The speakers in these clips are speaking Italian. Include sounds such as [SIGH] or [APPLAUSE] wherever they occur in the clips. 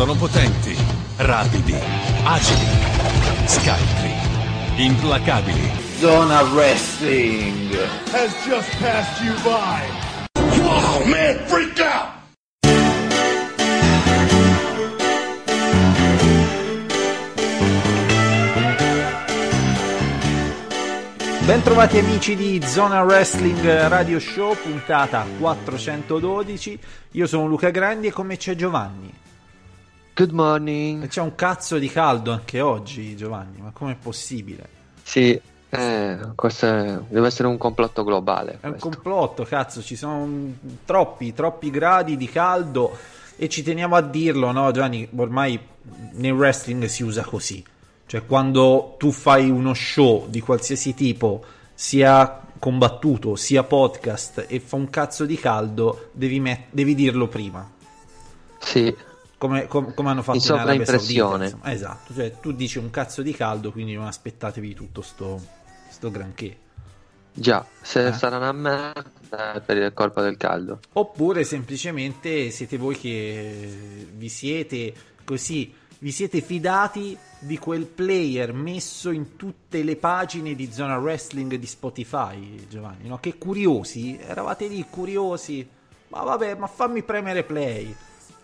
Sono potenti, rapidi, agili, scaltri, implacabili. Zona Wrestling has just passed you by. Wow, man, freak out! Bentrovati amici di Zona Wrestling Radio Show, puntata 412. Io sono Luca Grandi e come c'è Giovanni. Good morning. C'è un cazzo di caldo anche oggi, Giovanni, ma com'è possibile? Sì, eh, questo è- deve essere un complotto globale. È un questo. complotto, cazzo, ci sono troppi, troppi gradi di caldo e ci teniamo a dirlo, no, Giovanni? Ormai nel wrestling si usa così. Cioè, quando tu fai uno show di qualsiasi tipo, sia combattuto, sia podcast, e fa un cazzo di caldo, devi, met- devi dirlo prima. Sì, Come, com- come hanno fatto In in Arabia sovraimpressione. Saudita, insomma. Esatto, cioè tu dici un cazzo di caldo, quindi non aspettatevi tutto sto, sto granché. già, se Eh. sarà una merda per il colpo del caldo. Oppure semplicemente siete voi che vi siete così, vi siete fidati di quel player messo in tutte le pagine di zona wrestling di Spotify, Giovanni, no? Che curiosi, eravate lì curiosi, ma vabbè, ma fammi premere play.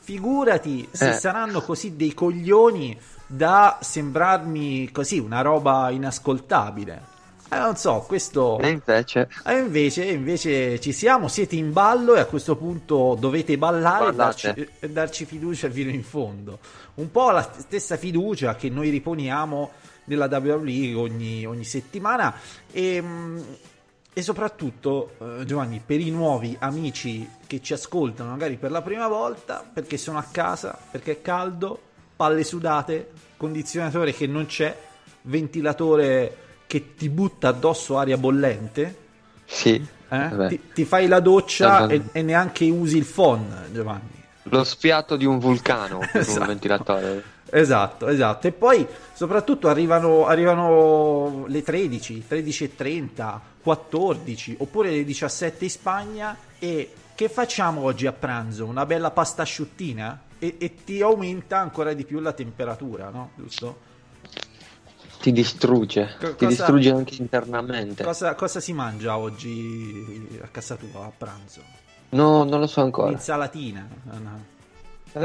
Figurati se Eh. saranno così dei coglioni da sembrarmi così una roba inascoltabile. Eh, non so, questo... E invece, E invece, invece ci siamo, siete in ballo e a questo punto dovete ballare e darci, e darci fiducia fino in fondo. Un po' la stessa fiducia che noi riponiamo nella WWE ogni, ogni settimana e, mm, e soprattutto, eh, Giovanni, per i nuovi amici che ci ascoltano magari per la prima volta, perché sono a casa, perché è caldo, palle sudate, condizionatore che non c'è, ventilatore che ti butta addosso aria bollente. sì, eh? Ti, ti fai la doccia e, e neanche usi il phon, Giovanni. lo sfiato di un vulcano [LAUGHS] Esatto. un ventilatore. Esatto, esatto. E poi soprattutto arrivano, arrivano le 13, 13.30, 14 oppure le 17 in Spagna e che facciamo oggi a pranzo? Una bella pasta asciuttina? E, e ti aumenta ancora di più la temperatura, no? Giusto? Ti distrugge, Co- ti cosa- distrugge anche internamente. Cosa, cosa si mangia oggi a casa tua a pranzo? No, non lo so ancora. Un'insalatina, una,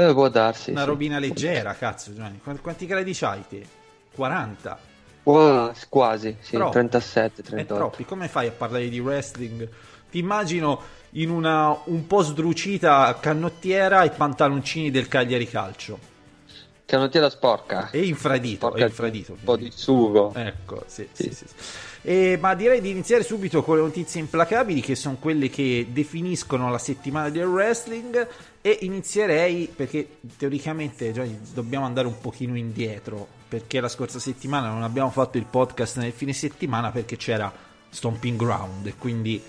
Eh, può darsi. una sì. robina leggera, cazzo. Quanti, quanti gradi c'hai te? 40? Può- quasi, sì, Troppo. 37, È 38. troppi. Come fai a parlare di wrestling? Ti immagino in una un po' sdrucita canottiera e pantaloncini del Cagliari Calcio. Canottiera sporca. E infradito, Sporca e infradito. Un po' di sugo. Ecco, sì, Sì. sì, sì. E- ma direi di iniziare subito con le notizie implacabili che sono quelle che definiscono la settimana del wrestling e inizierei perché teoricamente Gianni, dobbiamo andare un pochino indietro perché la scorsa settimana non abbiamo fatto il podcast nel fine settimana perché c'era Stomping Ground e quindi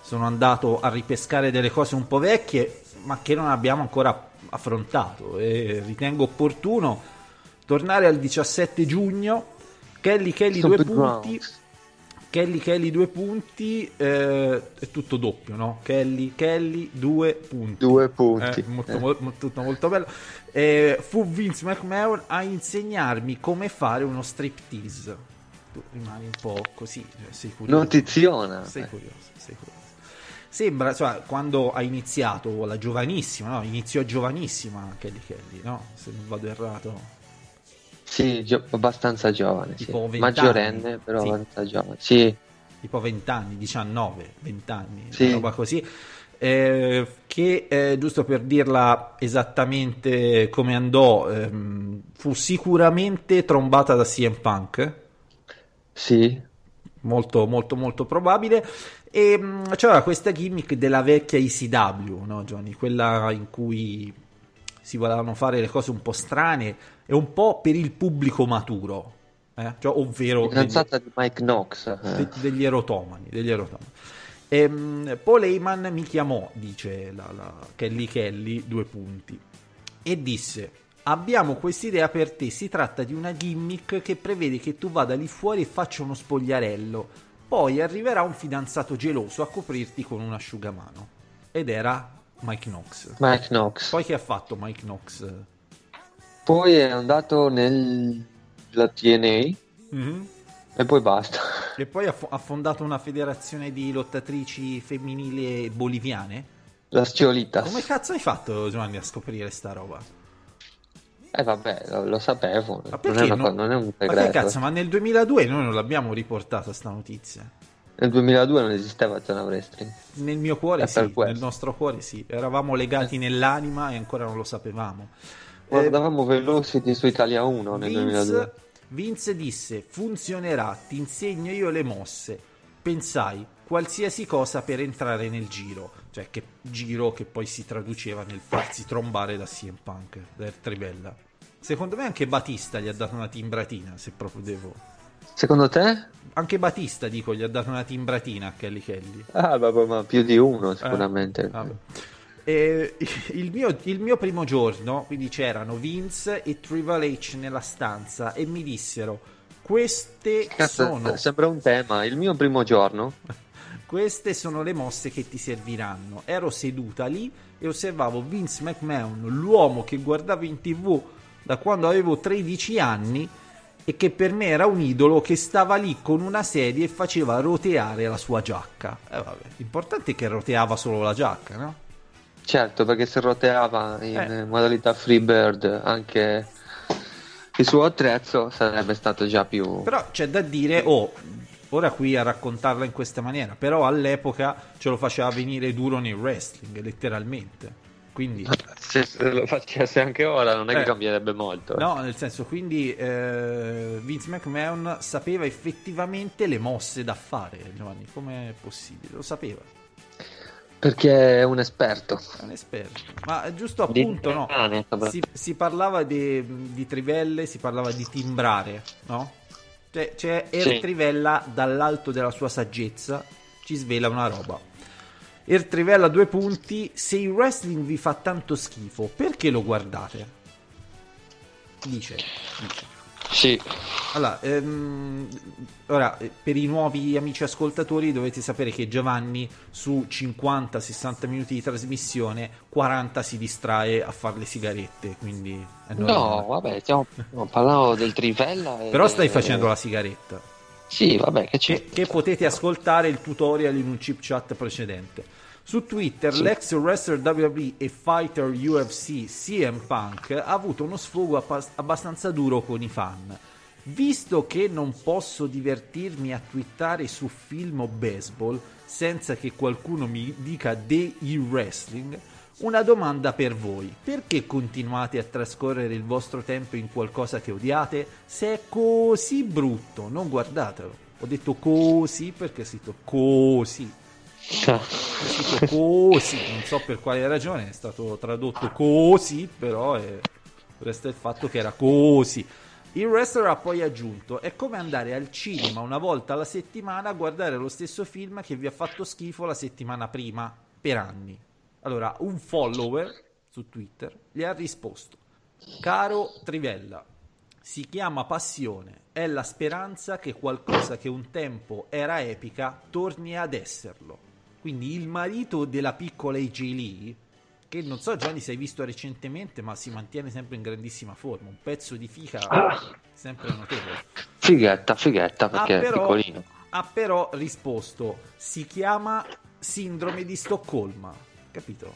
sono andato a ripescare delle cose un po' vecchie ma che non abbiamo ancora affrontato. E ritengo opportuno tornare al 17 giugno. Kelly Kelly due Stomping punti. Grounds. Kelly Kelly due punti eh, è tutto doppio no? Kelly Kelly due punti Due punti. Eh, molto, Eh. mol- mo- tutto molto bello Eh, fu Vince McMahon a insegnarmi come fare uno striptease tu rimani un po' così cioè, sei curioso Notiziona. sei curioso, sei curioso. Sembra, insomma, quando ha iniziato la giovanissima, no? Iniziò giovanissima Kelly Kelly, no? Se non vado errato. Sì, gio- abbastanza giovane. Sì. Tipo 20 Maggiorenne, anni. però Sì. abbastanza giovane. Sì, Tipo 20 anni, 19, 20 anni, Sì. una roba così. Eh, che, eh, giusto per dirla esattamente come andò, ehm, fu sicuramente trombata da CM Punk. sì, molto molto molto probabile e mh, c'era questa gimmick della vecchia ECW no Johnny quella in cui si volevano fare le cose un po' strane e un po' per il pubblico maturo eh? cioè, ovvero degli, fidanzata di Mike Knox. eh. de- degli erotomani degli erotomani E, mh, Paul Heyman mi chiamò dice la, la Kelly Kelly due punti e disse abbiamo quest'idea per te si tratta di una gimmick che prevede che tu vada lì fuori e faccia uno spogliarello poi arriverà un fidanzato geloso a coprirti con un asciugamano ed era Mike Knox Mike Knox. poi che ha fatto Mike Knox Poi è andato nella TNA Mhm. e poi basta. E poi ha, fo- ha fondato una federazione di lottatrici femminili boliviane. La Sciolitas. Come cazzo hai fatto, Giovanni, a scoprire sta roba? Eh vabbè, lo, lo sapevo. Ma Non è, una non- non è un Ma segreto. cazzo, ma nel 2002 noi non l'abbiamo riportata sta notizia. Nel 2002 non esisteva Zona Wrestling. Nel mio cuore È sì, nel nostro cuore sì. Eravamo legati nell'anima e ancora non lo sapevamo. Guardavamo Velocity su Italia 1 nel 2002. Vince, Vince disse funzionerà, ti insegno io le mosse. Pensai qualsiasi cosa per entrare nel giro, cioè che giro che poi si traduceva nel farsi trombare da CM Punk, da Trivella. Secondo me anche Batista gli ha dato una timbratina, se proprio devo. Secondo te? Anche Batista, dico, gli ha dato una timbratina a Kelly Kelly. Ah, vabbè, ma più di uno sicuramente. Eh, [LAUGHS] il, mio, il mio primo giorno, quindi c'erano Vince e Triple H nella stanza e mi dissero: Queste Cazzo, sono, sembra un tema. Il mio primo giorno, [LAUGHS] queste sono le mosse che ti serviranno. Ero seduta lì e osservavo Vince McMahon, l'uomo che guardavo in tv da quando avevo 13 anni e che per me era un idolo che stava lì con una sedia e faceva roteare la sua giacca. Eh, vabbè, l'importante è che roteava solo la giacca, no? Certo, perché se roteava in Eh. modalità Freebird anche il suo attrezzo sarebbe stato già più... Però c'è da dire, oh, ora qui a raccontarla in questa maniera, però all'epoca ce lo faceva venire duro nel wrestling, letteralmente. Quindi, Se, se lo facesse anche ora non è Eh. che cambierebbe molto. eh. no, nel senso, quindi eh, Vince McMahon sapeva effettivamente le mosse da fare, Giovanni, come è possibile? Lo sapeva, Perché è un esperto. è un esperto. Ma è giusto Di appunto, no? Si, si parlava di, di trivelle, si parlava di timbrare, no? Cioè, c'è Er Sì. Trivella dall'alto della sua saggezza, ci svela una roba. Er Trivella due punti, se il wrestling vi fa tanto schifo, perché lo guardate? Dice. dice. Sì, Allora, ehm, ora, eh, per i nuovi amici ascoltatori dovete sapere che Giovanni su 50-60 minuti di trasmissione 40 si distrae a fare le sigarette, quindi è no, vabbè, stiamo no, parlavo del Trivella. e- Però stai facendo la sigaretta, Sì, vabbè, che c'è? che, che potete ascoltare il tutorial in un chip chat precedente. Su Twitter l'ex wrestler WWE e fighter UFC CM Punk ha avuto uno sfogo abbastanza duro con i fan. Visto che non posso divertirmi a twittare su film o baseball senza che qualcuno mi dica dei wrestling, una domanda per voi. Perché continuate a trascorrere il vostro tempo in qualcosa che odiate? Se è così brutto, non guardatelo. Ho detto così perché è scritto così. È scritto così, non so per quale ragione è stato tradotto così, però è... resta il fatto che era così. Il wrestler ha poi aggiunto: È come andare al cinema una volta alla settimana a guardare lo stesso film che vi ha fatto schifo la settimana prima per anni. Allora, un follower su Twitter gli ha risposto: Caro Trivella, si chiama passione, è la speranza che qualcosa che un tempo era epica torni ad esserlo. Quindi il marito della piccola AJ Lee, che non so Gianni se hai visto recentemente, ma si mantiene sempre in grandissima forma, un pezzo di fica sempre notevole. Fighetta, fighetta, perché ha, è però, piccolino. ha però risposto, si chiama sindrome di Stoccolma, capito?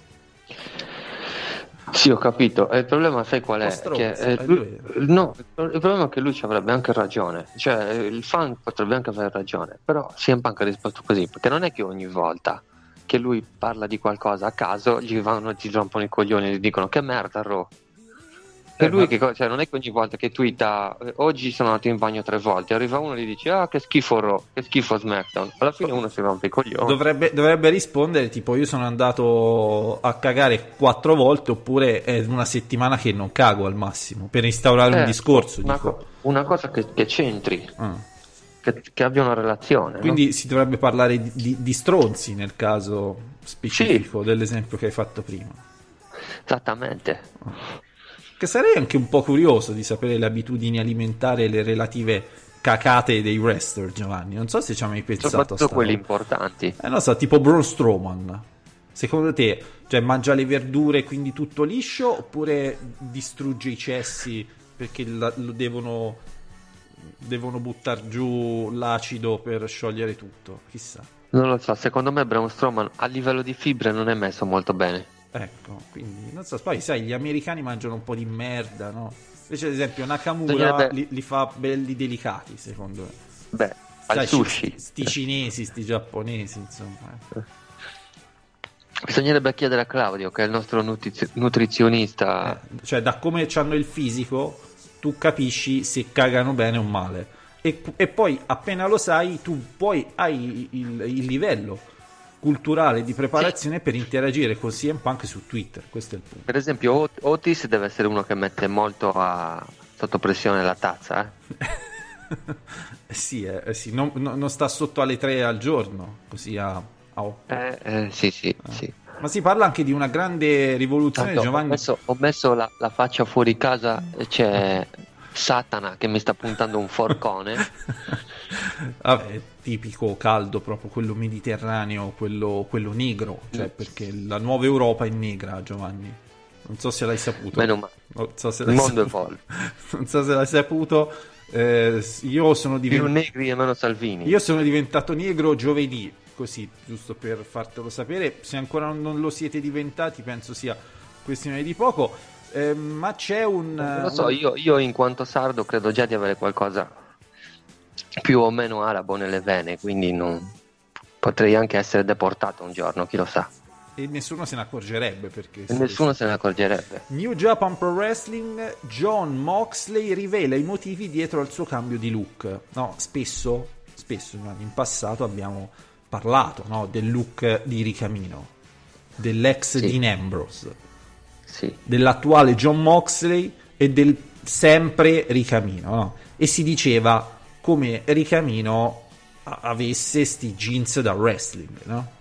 Sì, ho capito. E il problema, sai qual è? po' stronzo, Che, eh, eh, lui- no, il problema è che lui ci avrebbe anche ragione. Cioè, il fan potrebbe anche avere ragione. Però CM Punk ha risposto così, perché non è che ogni volta che lui parla di qualcosa a caso gli vanno, gli rompono i coglioni e gli dicono che merda, Ro. E Eh, lui ma- che cioè, non è che ogni volta che twitta "Eh, oggi sono andato in bagno tre volte, arriva uno e gli dice ah che schifo Raw, che schifo SmackDown. Alla fine uno si rompe i coglioni. Dovrebbe, dovrebbe rispondere tipo io sono andato a cagare quattro volte oppure è una settimana che non cago al massimo per instaurare un Eh, discorso. Una, co- una cosa che, che c'entri, Ah. Che, che abbia una relazione. no? Quindi si dovrebbe parlare di, di- di stronzi nel caso specifico dell'esempio che hai fatto prima. Esattamente. Che sarei anche un po' curioso di sapere le abitudini alimentari e le relative cacate dei wrestler, Giovanni. Non so se ci hai mai pensato a Soprattutto quelli importanti. Eh non so, tipo Braun Strowman. Secondo te, cioè, mangia le verdure quindi tutto liscio oppure distrugge i cessi perché la- lo devono, devono buttare giù l'acido per sciogliere tutto? Chissà. Non lo so, secondo me Braun Strowman a livello di fibre non è messo molto bene. Ecco, quindi non so, poi sai, gli americani mangiano un po' di merda, no? Invece, ad esempio, Nakamura li, li fa belli delicati, secondo me. Beh, al Sai, sushi. Sti cinesi, sti giapponesi, insomma. eh. Bisognerebbe chiedere a Claudio, che è il nostro nutriz- nutrizionista. Cioè, da come hanno il fisico, tu capisci se cagano bene o male. E, e poi, appena lo sai, tu poi hai il, il livello culturale di preparazione per interagire con CM Punk su Twitter. Questo è il punto. Per esempio, Ot- Otis deve essere uno che mette molto a- sotto pressione la tazza. Eh? [LAUGHS] Eh sì, eh, eh sì, non, non- sta sotto alle 3 al giorno, così a, a otto. Eh, eh, sì, sì, sì. Ma si parla anche di una grande rivoluzione, Tanto, ho Giovanni. messo, ho messo la, la faccia fuori casa e c'è Satana che mi sta puntando un forcone. [LAUGHS] Vabbè, tipico caldo, proprio quello mediterraneo, quello, quello negro, cioè perché la nuova Europa è negra, Giovanni. Non so se l'hai saputo. Meno male. Non so se Il mondo è folle. [LAUGHS] Non so se l'hai saputo. Eh, io sono Più diventato. negri e meno Salvini. Io sono diventato negro giovedì, così, giusto per fartelo sapere. Se ancora non lo siete diventati, penso sia questione di poco. Eh, ma c'è un. Non lo so, un- io, io in quanto sardo credo già di avere qualcosa più o meno arabo nelle vene, quindi non... potrei anche essere deportato un giorno, chi lo sa. E nessuno se ne accorgerebbe perché. E nessuno se ne accorgerebbe. New Japan Pro Wrestling, John Moxley rivela i motivi dietro al suo cambio di look. No, spesso, spesso in passato abbiamo parlato no, del look di Ricamino, dell'ex Sì. Dean Ambrose, Sì. dell'attuale John Moxley e del sempre Ricamino. No? E si diceva come Ricamino avesse sti jeans da wrestling, no?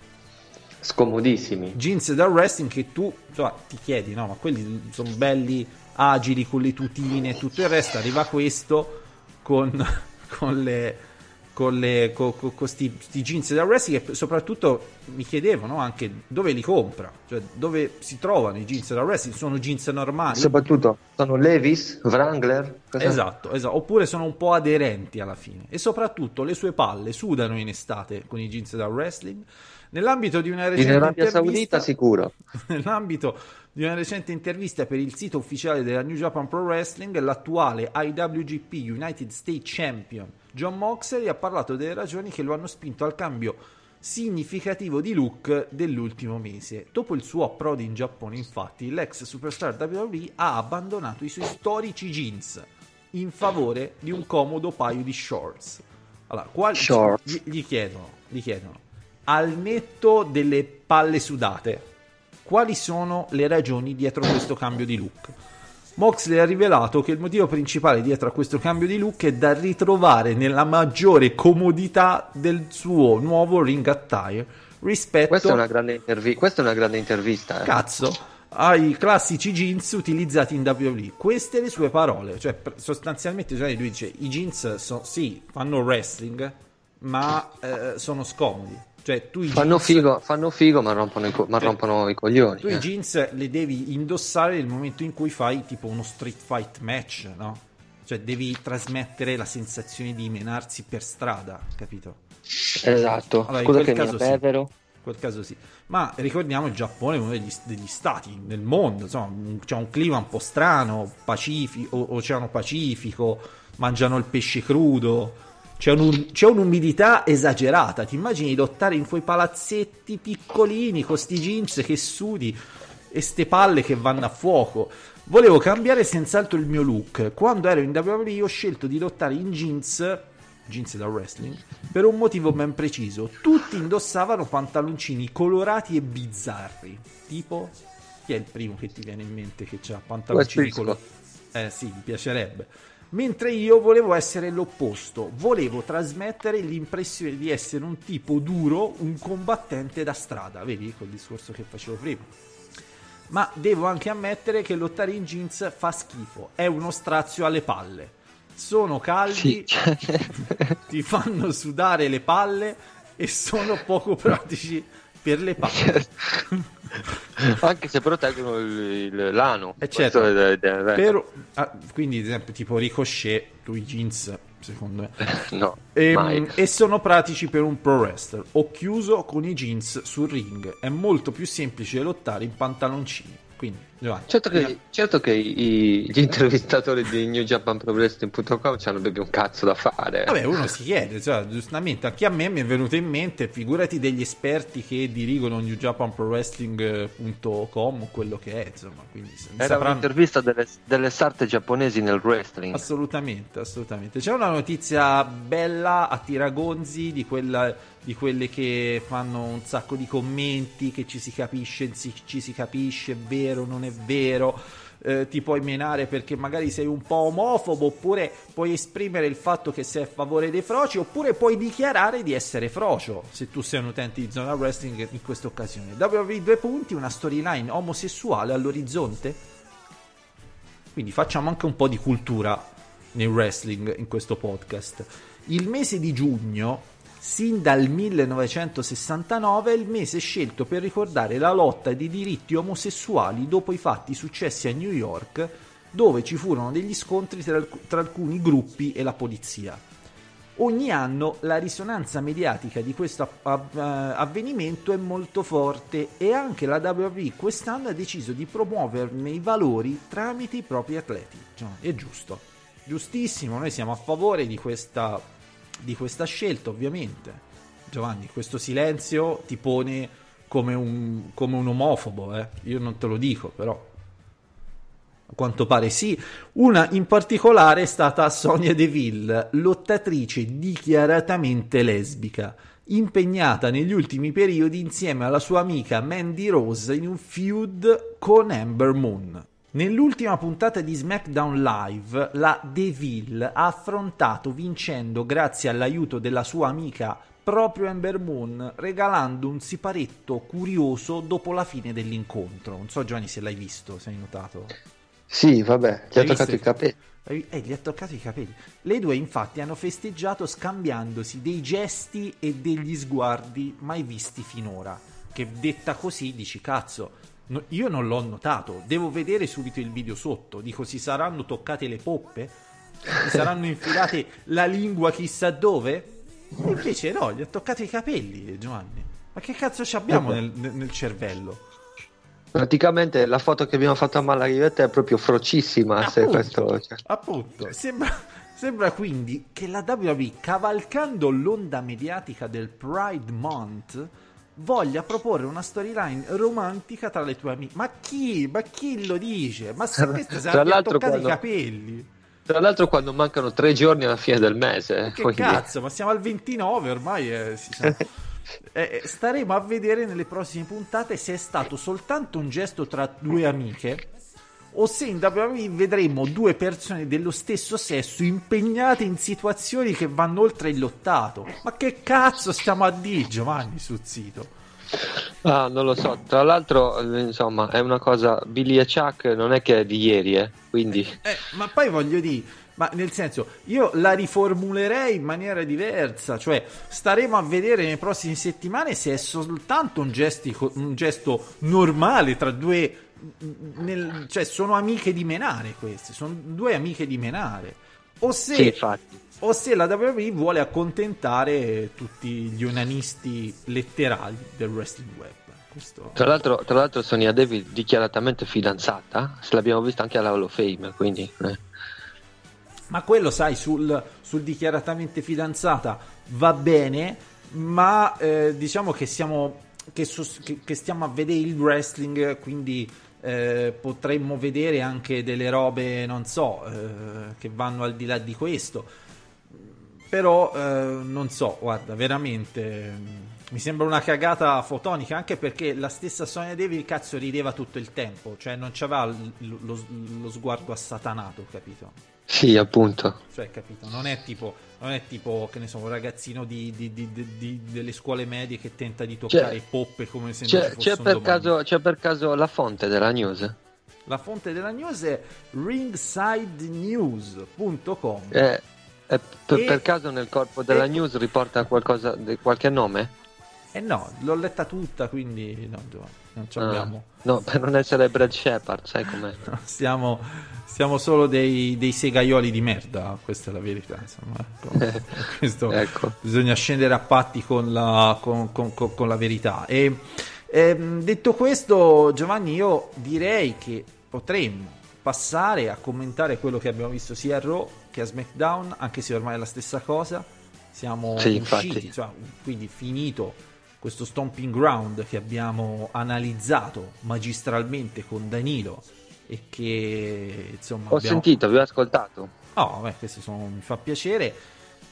Scomodissimi. jeans da wrestling che tu insomma, ti chiedi, no, ma quelli sono belli, agili con le tutine e tutto il resto. Arriva questo con, [LAUGHS] con le con le con, con, con sti, sti jeans da wrestling e soprattutto mi chiedevano anche dove li compra, cioè dove si trovano i jeans da wrestling, sono jeans normali? Soprattutto sono Levis, Wrangler. Esatto, esatto, oppure sono un po' aderenti alla fine. E soprattutto le sue palle sudano in estate con i jeans da wrestling. Nell'ambito di una In recente Arabia intervista, Saudita sicuro. [LAUGHS] Nell'ambito di una recente intervista per il sito ufficiale della New Japan Pro Wrestling, l'attuale IWGP United States Champion John Moxley ha parlato delle ragioni che lo hanno spinto al cambio significativo di look dell'ultimo mese. Dopo il suo approdo in Giappone, infatti, l'ex superstar WWE ha abbandonato i suoi storici jeans in favore di un comodo paio di shorts. Allora, qual- Shorts. Gli, gli chiedono, gli chiedono, al netto delle palle sudate, quali sono le ragioni dietro questo cambio di look? Moxley ha rivelato che il motivo principale dietro a questo cambio di look è da ritrovare nella maggiore comodità del suo nuovo ring attire rispetto Questa è una grande, intervi- questa è una grande intervista. eh. cazzo ai classici jeans utilizzati in WWE. Queste le sue parole, cioè sostanzialmente cioè, lui dice i jeans so- sì, fanno wrestling, ma eh, sono scomodi. Cioè tu i Fanno jeans- figo, fanno figo ma, rompono i, co- ma rompono i coglioni. tu i eh. jeans le devi indossare nel momento in cui fai tipo uno street fight match, no? Cioè devi trasmettere la sensazione di menarsi per strada, capito? Esatto. Allora, in Scusa quel che mi caso sì. In quel caso sì. Ma ricordiamo il Giappone è uno degli, degli stati nel mondo, insomma, c'è un clima un po' strano, pacifico, oceano pacifico, mangiano il pesce crudo, c'è, un- c'è un'umidità esagerata. Ti immagini di lottare in quei palazzetti piccolini con sti jeans che sudi e ste palle che vanno a fuoco. Volevo cambiare senz'altro il mio look. Quando ero in WWE ho scelto di lottare in jeans, jeans da wrestling, per un motivo ben preciso. Tutti indossavano pantaloncini colorati e bizzarri. Tipo, chi è il primo che ti viene in mente che ha pantaloncini colorati? Eh sì, mi piacerebbe. Mentre io volevo essere l'opposto, volevo trasmettere l'impressione di essere un tipo duro, un combattente da strada, vedi quel discorso che facevo prima. Ma devo anche ammettere che lottare in jeans fa schifo, è uno strazio alle palle. Sono caldi, Sì, [LAUGHS] ti fanno sudare le palle e sono poco pratici per le palle. [LAUGHS] Anche se proteggono il, il- l'ano. Eh, certo. È- è- è- Per- ah, quindi, ad esempio, tipo Ricochet, lui jeans, secondo me. [LAUGHS] No, Ehm, mai. e sono pratici per un pro wrestler. Ho chiuso con i jeans sul ring. È molto più semplice lottare in pantaloncini. Quindi. Certo che, certo che i- gli [LAUGHS] intervistatori di NewJapanProWrestling.com hanno proprio un cazzo da fare. Vabbè, uno si chiede, cioè, giustamente, anche a me mi è venuto in mente, figurati degli esperti che dirigono NewJapanProWrestling.com, quello che è, insomma, quindi Era sapranno- un'intervista delle, delle sarte giapponesi nel wrestling. Assolutamente, assolutamente. C'è una notizia bella a tiragonzi di, quella, di quelle che fanno un sacco di commenti, che ci si capisce, ci si capisce, è vero, non è vero. eh, ti puoi menare perché magari sei un po' omofobo, oppure puoi esprimere il fatto che sei a favore dei froci, oppure puoi dichiarare di essere frocio se tu sei un utente di zona wrestling in questa occasione. WWE due punti, una storyline omosessuale all'orizzonte? Quindi facciamo anche un po' di cultura nel wrestling in questo podcast. Il mese di giugno, sin dal 1969, è il mese scelto per ricordare la lotta dei diritti omosessuali dopo i fatti successi a New York, dove ci furono degli scontri tra, tra alcuni gruppi e la polizia. Ogni anno la risonanza mediatica di questo eh, avvenimento è molto forte e anche la WWE quest'anno ha deciso di promuoverne i valori tramite i propri atleti. Cioè, è giusto, giustissimo, noi siamo a favore di questa, di questa scelta ovviamente. Giovanni, questo silenzio ti pone come un, come un omofobo, eh? io non te lo dico però. A quanto pare sì. Una in particolare è stata Sonia Deville, lottatrice dichiaratamente lesbica, impegnata negli ultimi periodi insieme alla sua amica Mandy Rose in un feud con Amber Moon. Nell'ultima puntata di SmackDown Live, la Deville ha affrontato vincendo grazie all'aiuto della sua amica proprio Amber Moon, regalando un siparetto curioso dopo la fine dell'incontro. Non so Giovanni se l'hai visto, se hai notato. Sì, vabbè, ti ha toccato i capelli. Eh, gli ha toccato i capelli. Le due, infatti, hanno festeggiato scambiandosi dei gesti e degli sguardi mai visti finora. Che detta così dici, cazzo, no- io non l'ho notato. Devo vedere subito il video sotto. Dico, si saranno toccate le poppe? Si saranno infilate la lingua chissà dove? Invece no, gli ha toccato i capelli, Giovanni. Ma che cazzo ci abbiamo nel, nel- cervello? Praticamente la foto che abbiamo fatto a Malagrivetta è proprio frocissima. Se Appunto, questo, cioè. appunto. Sembra, sembra quindi che la WWE, cavalcando l'onda mediatica del Pride Month, voglia proporre una storyline romantica tra le tue amiche. Ma chi? Ma chi lo dice? Ma se questa si Tra è quando- i capelli. Tra l'altro, quando mancano tre giorni alla fine del mese. Che quindi- cazzo, ma siamo al 29 ormai. eh, si sa. [LAUGHS] Eh, eh, staremo a vedere nelle prossime puntate se è stato soltanto un gesto tra due amiche o se in WWE vedremo due persone dello stesso sesso impegnate in situazioni che vanno oltre il lottato. Ma che cazzo stiamo a dire, Giovanni, sul sito? Ah, non lo so. Tra l'altro, eh, insomma, è una cosa. Billy e Chuck non è che è di ieri, eh. Quindi. Eh, ma poi voglio dire, ma nel senso, io la riformulerei in maniera diversa, cioè staremo a vedere nelle prossime settimane se è soltanto un, gestico- un gesto normale tra due, nel- cioè sono amiche di menare queste, sono due amiche di menare, o se, Sì, infatti. o se la WWE vuole accontentare tutti gli onanisti letterali del wrestling web. Questo... Tra l'altro, tra l'altro Sonia Deville dichiaratamente fidanzata, se l'abbiamo vista anche alla Hall of Fame, quindi eh. Ma quello, sai, sul, sul dichiaratamente fidanzata va bene, ma eh, diciamo che siamo che- che stiamo a vedere il wrestling, quindi eh, potremmo vedere anche delle robe, non so, eh, che vanno al di là di questo. Però eh, non so, guarda, veramente mm, mi sembra una cagata fotonica, anche perché la stessa Sonia Devil cazzo rideva tutto il tempo, cioè non c'aveva l- lo, lo sguardo assatanato, capito? Sì, appunto. Cioè, capito? Non è tipo, non è tipo che ne so, un ragazzino di, di- di- di- di- delle scuole medie che tenta di toccare C'è- poppe come se non C'è, ci fosse c'è un per caso, c'è per caso la fonte della news? La fonte della news è ringsidenews.com. Eh, eh, per, E- per caso nel corpo della e- news riporta qualcosa, qualche nome? Eh no, l'ho letta tutta, quindi no, non ci Ah, abbiamo. no, per non essere Brad Shepard, sai com'è? [LAUGHS] No, Siamo, siamo solo dei, dei segaioli di merda, questa è la verità. Insomma. ecco. [LAUGHS] Questo- Ecco. Bisogna scendere a patti con la, con- con- con- la verità. E, ehm, detto questo, Giovanni, io direi che potremmo passare a commentare quello che abbiamo visto sia a Raw che a SmackDown, anche se ormai è la stessa cosa. Siamo Sì, usciti, insomma, quindi finito questo stomping ground che abbiamo analizzato magistralmente con Danilo e che insomma Ho abbiamo... sentito, vi ho ascoltato. Oh, beh, questo sono- mi fa piacere.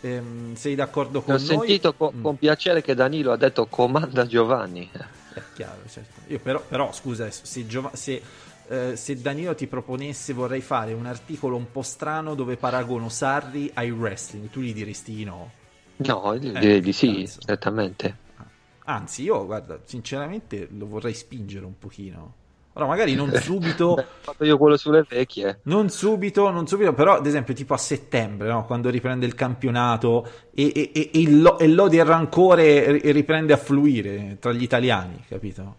Ehm, sei d'accordo con Ho noi? sentito co- Mm. con piacere che Danilo ha detto comanda Giovanni. È chiaro, certo. Io però, però, scusa, adesso, se, Giova- se, eh, se Danilo ti proponesse vorrei fare un articolo un po' strano dove paragono Sarri ai wrestling, tu gli diresti di no. No, direi di sì, cazzo. certamente. Anzi, io guarda, sinceramente lo vorrei spingere un pochino. Ora, magari non [LAUGHS] subito, Beh, ho fatto io quello sulle vecchie. non subito, non subito, però ad esempio tipo a settembre, no? quando riprende il campionato e, e- e- e l'odio e il rancore ri- riprende a fluire tra gli italiani, capito?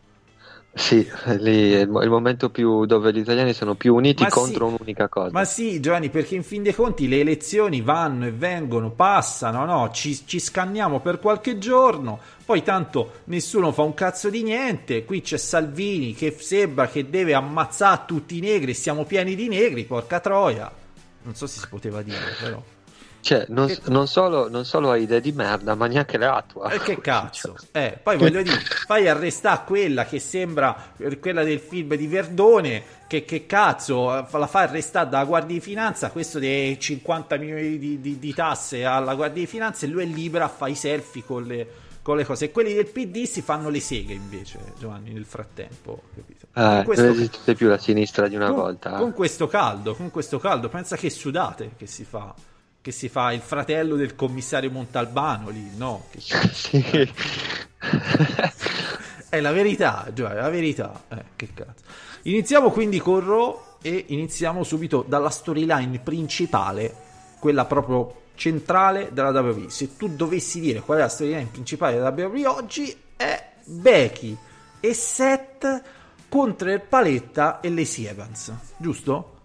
Sì, lì è il, mo- il momento più dove gli italiani sono più uniti Ma contro sì, un'unica cosa. Ma sì, Giovanni, perché in fin dei conti le elezioni vanno e vengono, passano, no? Ci, ci scanniamo per qualche giorno, poi tanto nessuno fa un cazzo di niente. Qui c'è Salvini che sembra che deve ammazzare tutti i negri, siamo pieni di negri, porca troia. Non so se si poteva dire, però. Cioè, non, non solo, non solo hai idee di merda, ma neanche le attua. E che [LAUGHS] cazzo? Eh, poi voglio dire, fai arrestare quella che sembra eh, quella del film di Verdone, che, che cazzo, eh, la fai arrestare dalla Guardia di Finanza, questo dei 50 milioni di, di- di tasse alla Guardia di Finanza e lui è libero a fare i selfie con le, con le cose. E quelli del PD si fanno le seghe invece, Giovanni, nel frattempo, capito? Eh, questo- non esiste più la sinistra di una con, volta. con questo caldo, con questo caldo, pensa che sudate che si fa. Che si fa il fratello del commissario Montalbano lì, no? Che- [LAUGHS] Sì. È la verità, Giovanni, è la verità. Eh, che cazzo. Iniziamo quindi con Raw e iniziamo subito dalla storyline principale, quella proprio centrale della WWE. Se tu dovessi dire qual è la storyline principale della WWE oggi è Becky e Seth contro il Paletta e Lacey Evans, giusto?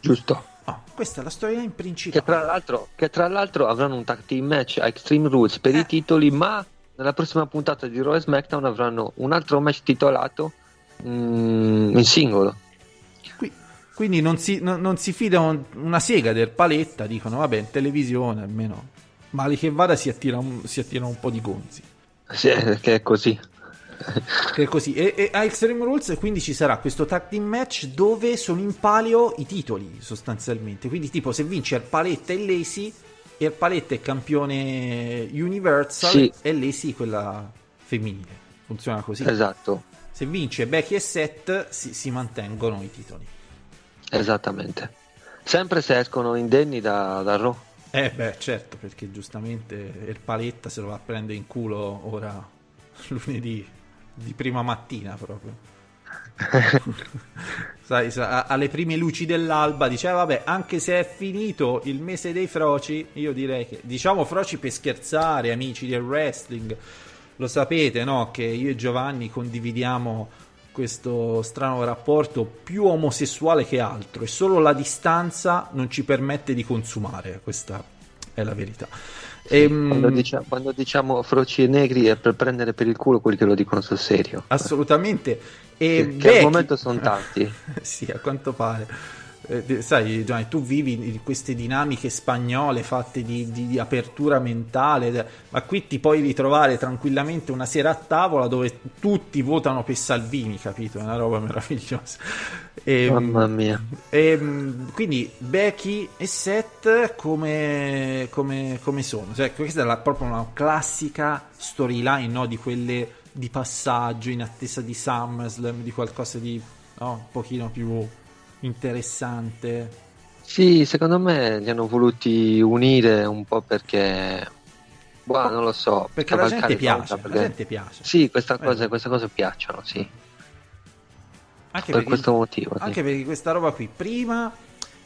Giusto. Ah, questa è la storyline Che principale. tra, l'altro, che tra l'altro avranno un tag team match a Extreme Rules per Eh. i titoli, ma nella prossima puntata di Raw e SmackDown avranno un altro match titolato mm, in singolo. Qui- quindi non si, non- non si fidano una sega del paletta, dicono vabbè in televisione almeno male che vada si attira un, si attirano un po' di gonzi. Sì, che è così. Che è così. E, e a Extreme Rules quindi ci sarà questo tag team match dove sono in palio i titoli sostanzialmente. Quindi tipo se vince il paletta e Lacey, e il paletta è campione Universal Sì. e Lacey quella femminile. Funziona così. Esatto, Se vince Becky e Seth si, si mantengono i titoli. esattamente. Sempre se escono indenni da, da Raw. Eh beh, certo, perché giustamente il paletta se lo va a prendere in culo ora [LAUGHS] lunedì di prima mattina proprio. [LAUGHS] Sai, sa- alle prime luci dell'alba dice "Eh, vabbè, anche se è finito il mese dei froci, io direi che diciamo froci per scherzare, amici del wrestling. Lo sapete, no, che io e Giovanni condividiamo questo strano rapporto più omosessuale che altro e solo la distanza non ci permette di consumare, questa è la verità. Ehm, Quando, dicia- quando diciamo froci e negri è per prendere per il culo quelli che lo dicono sul serio. Assolutamente. E Che- che al momento son tanti. [LAUGHS] sì, a quanto pare. Eh, sai, Giovanni, tu vivi queste dinamiche spagnole fatte di, di- di apertura mentale, ma qui ti puoi ritrovare tranquillamente una sera a tavola dove tutti votano per Salvini, capito? È una roba meravigliosa. E, Mamma mia. Ehm, quindi Becky e Seth come, come, come sono? Cioè, questa è la- proprio una classica storyline no? di quelle di passaggio in attesa di SummerSlam, di qualcosa di no? un pochino più interessante. Sì, secondo me li hanno voluti unire un po' perché. Boh, non lo so. Perché la gente piace, tanta, la perché- gente piace. Sì, questa Eh. cosa, queste cose piacciono, sì. Anche Per perché- questo motivo. sì. Anche perché questa roba qui prima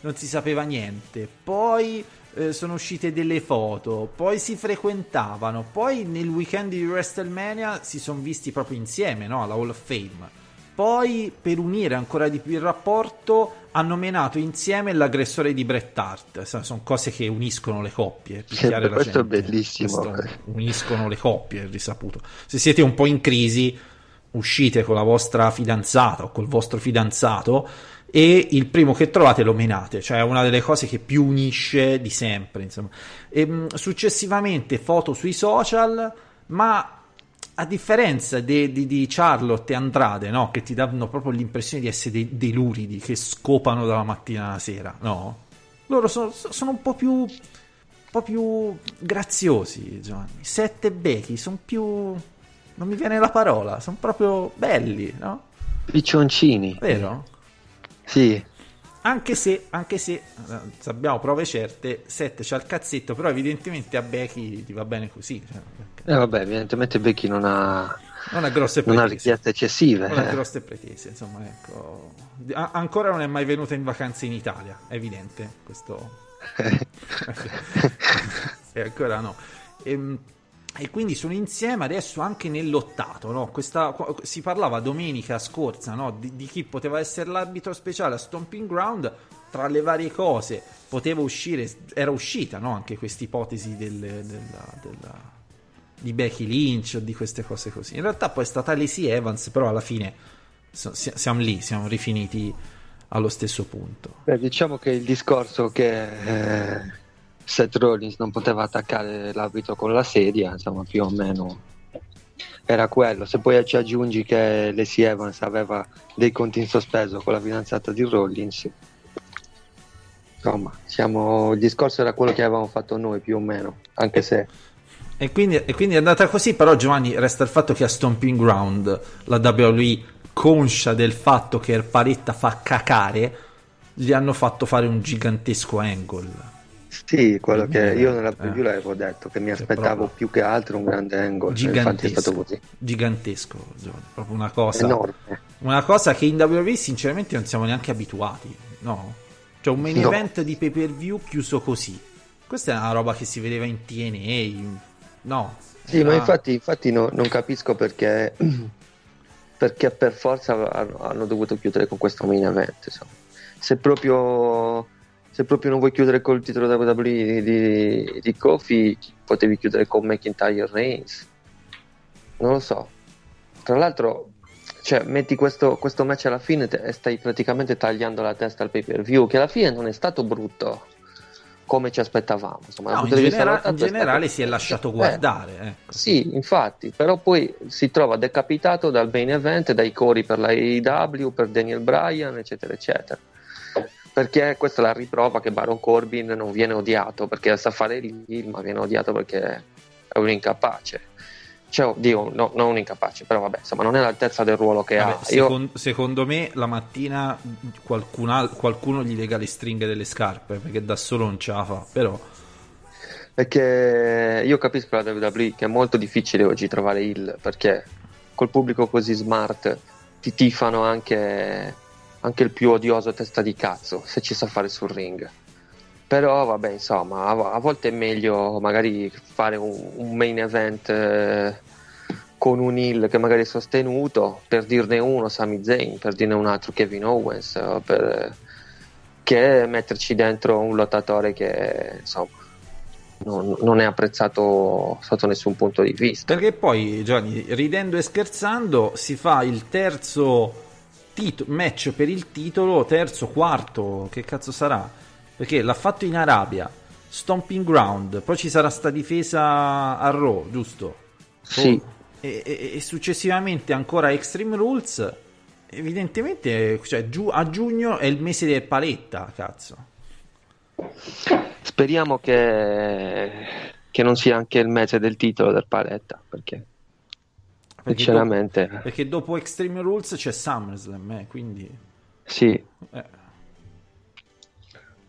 non si sapeva niente, poi eh, sono uscite delle foto, poi si frequentavano, poi nel weekend di WrestleMania si sono visti proprio insieme no? alla Hall of Fame. Poi, per unire ancora di più il rapporto, hanno menato insieme l'aggressore di Bret Hart. Sono cose che uniscono le coppie. Sì, questo è bellissimo. Questo uniscono le coppie, è risaputo. Se siete un po' in crisi, uscite con la vostra fidanzata o col vostro fidanzato e il primo che trovate lo menate, cioè è una delle cose che più unisce di sempre. Insomma. E, ehm, successivamente foto sui social, ma a differenza di, di, di, Charlotte e Andrade, no? che ti danno proprio l'impressione di essere dei, dei, luridi che scopano dalla mattina alla sera, no? Loro sono, sono un po' più, un po' più graziosi, Giovanni. Sette Becky sono più. non mi viene la parola, sono proprio belli, no? Piccioncini. Vero? Sì. Anche se, anche se eh, abbiamo prove certe, 7 c'ha il cazzetto, però evidentemente a Becky ti va bene così. Cioè, eh vabbè, evidentemente Becky non ha, non ha grosse pretese. Non ha richieste eccessive. Non eh. ha grosse pretese, insomma, ecco. A- ancora non è mai venuta in vacanza in Italia, è evidente questo. [LAUGHS] [LAUGHS] e ancora no. Ehm, e quindi sono insieme adesso anche nell'ottato. No? Questa, si parlava domenica scorsa no? di, di, chi poteva essere l'arbitro speciale a Stomping Ground. Tra le varie cose poteva uscire, era uscita no? anche questa ipotesi di Becky Lynch o di queste cose così. In realtà poi è stata Lacey Evans, però alla fine siamo lì, siamo rifiniti allo stesso punto. Beh, diciamo che il discorso che eh, Seth Rollins non poteva attaccare l'arbitro con la sedia, insomma più o meno era quello. Se poi ci aggiungi che Lacey Evans aveva dei conti in sospeso con la fidanzata di Rollins, insomma, siamo... il discorso era quello che avevamo fatto noi più o meno, anche se... E quindi, e quindi è andata così, però Giovanni resta il fatto che a Stomping Ground la WWE, conscia del fatto che il Paretta fa cacare, gli hanno fatto fare un gigantesco angle sì, quello che io nella preview eh. l'avevo detto, che mi aspettavo più che altro un grande angle, infatti è stato così. Gigantesco, proprio una cosa enorme. Una cosa che in WWE sinceramente non siamo neanche abituati, no? Cioè un main no. event di pay per view chiuso così. Questa è una roba che si vedeva in TNA, no? Sì, era... ma infatti, infatti no, non capisco perché, [CLEARS THROAT] perché per forza hanno dovuto chiudere con questo main event. Insomma. Se proprio se proprio non vuoi chiudere col titolo WWE di, di, Kofi, potevi chiudere con McIntyre Reigns. Non lo so. Tra l'altro, cioè, metti questo, questo match alla fine e stai praticamente tagliando la testa al pay per view, che alla fine non è stato brutto come ci aspettavamo. Insomma, no, in, genera- in generale si è lasciato guardare. Eh, ecco. Sì, infatti, però poi si trova decapitato dal main event, dai cori per la AEW, per Daniel Bryan, eccetera, eccetera perché questa è la riprova che Baron Corbin non viene odiato perché sa fare il ma viene odiato perché è un incapace. Cioè, oddio, no, non un incapace, però vabbè, insomma, non è all'altezza del ruolo che vabbè, ha. Secondo, Io... secondo me la mattina qualcuno, qualcuno gli lega le stringhe delle scarpe perché da solo non ce la fa, però. Perché io capisco la WWE che è molto difficile oggi trovare il perché col pubblico così smart ti tifano anche anche il più odioso testa di cazzo, se ci sa fare sul ring. Però vabbè, insomma, a, a volte è meglio magari fare un, un main event eh, con un hill che magari è sostenuto, per dirne uno Sami Zayn, per dirne un altro Kevin Owens, per, che metterci dentro un lottatore che insomma non, non, è apprezzato sotto nessun punto di vista. Perché poi, Gianni, ridendo e scherzando, si fa il terzo tito- match per il titolo, terzo, quarto, che cazzo sarà? Perché l'ha fatto in Arabia, Stomping Ground, poi ci sarà sta difesa a Raw, giusto? Sì. E, e, e, successivamente ancora Extreme Rules. Evidentemente, cioè, giu- a giugno è il mese del paletta, cazzo. Speriamo che, che non sia anche il mese del titolo del paletta, perché Sinceramente. Dopo, perché dopo Extreme Rules c'è SummerSlam, eh, quindi... Sì. Eh.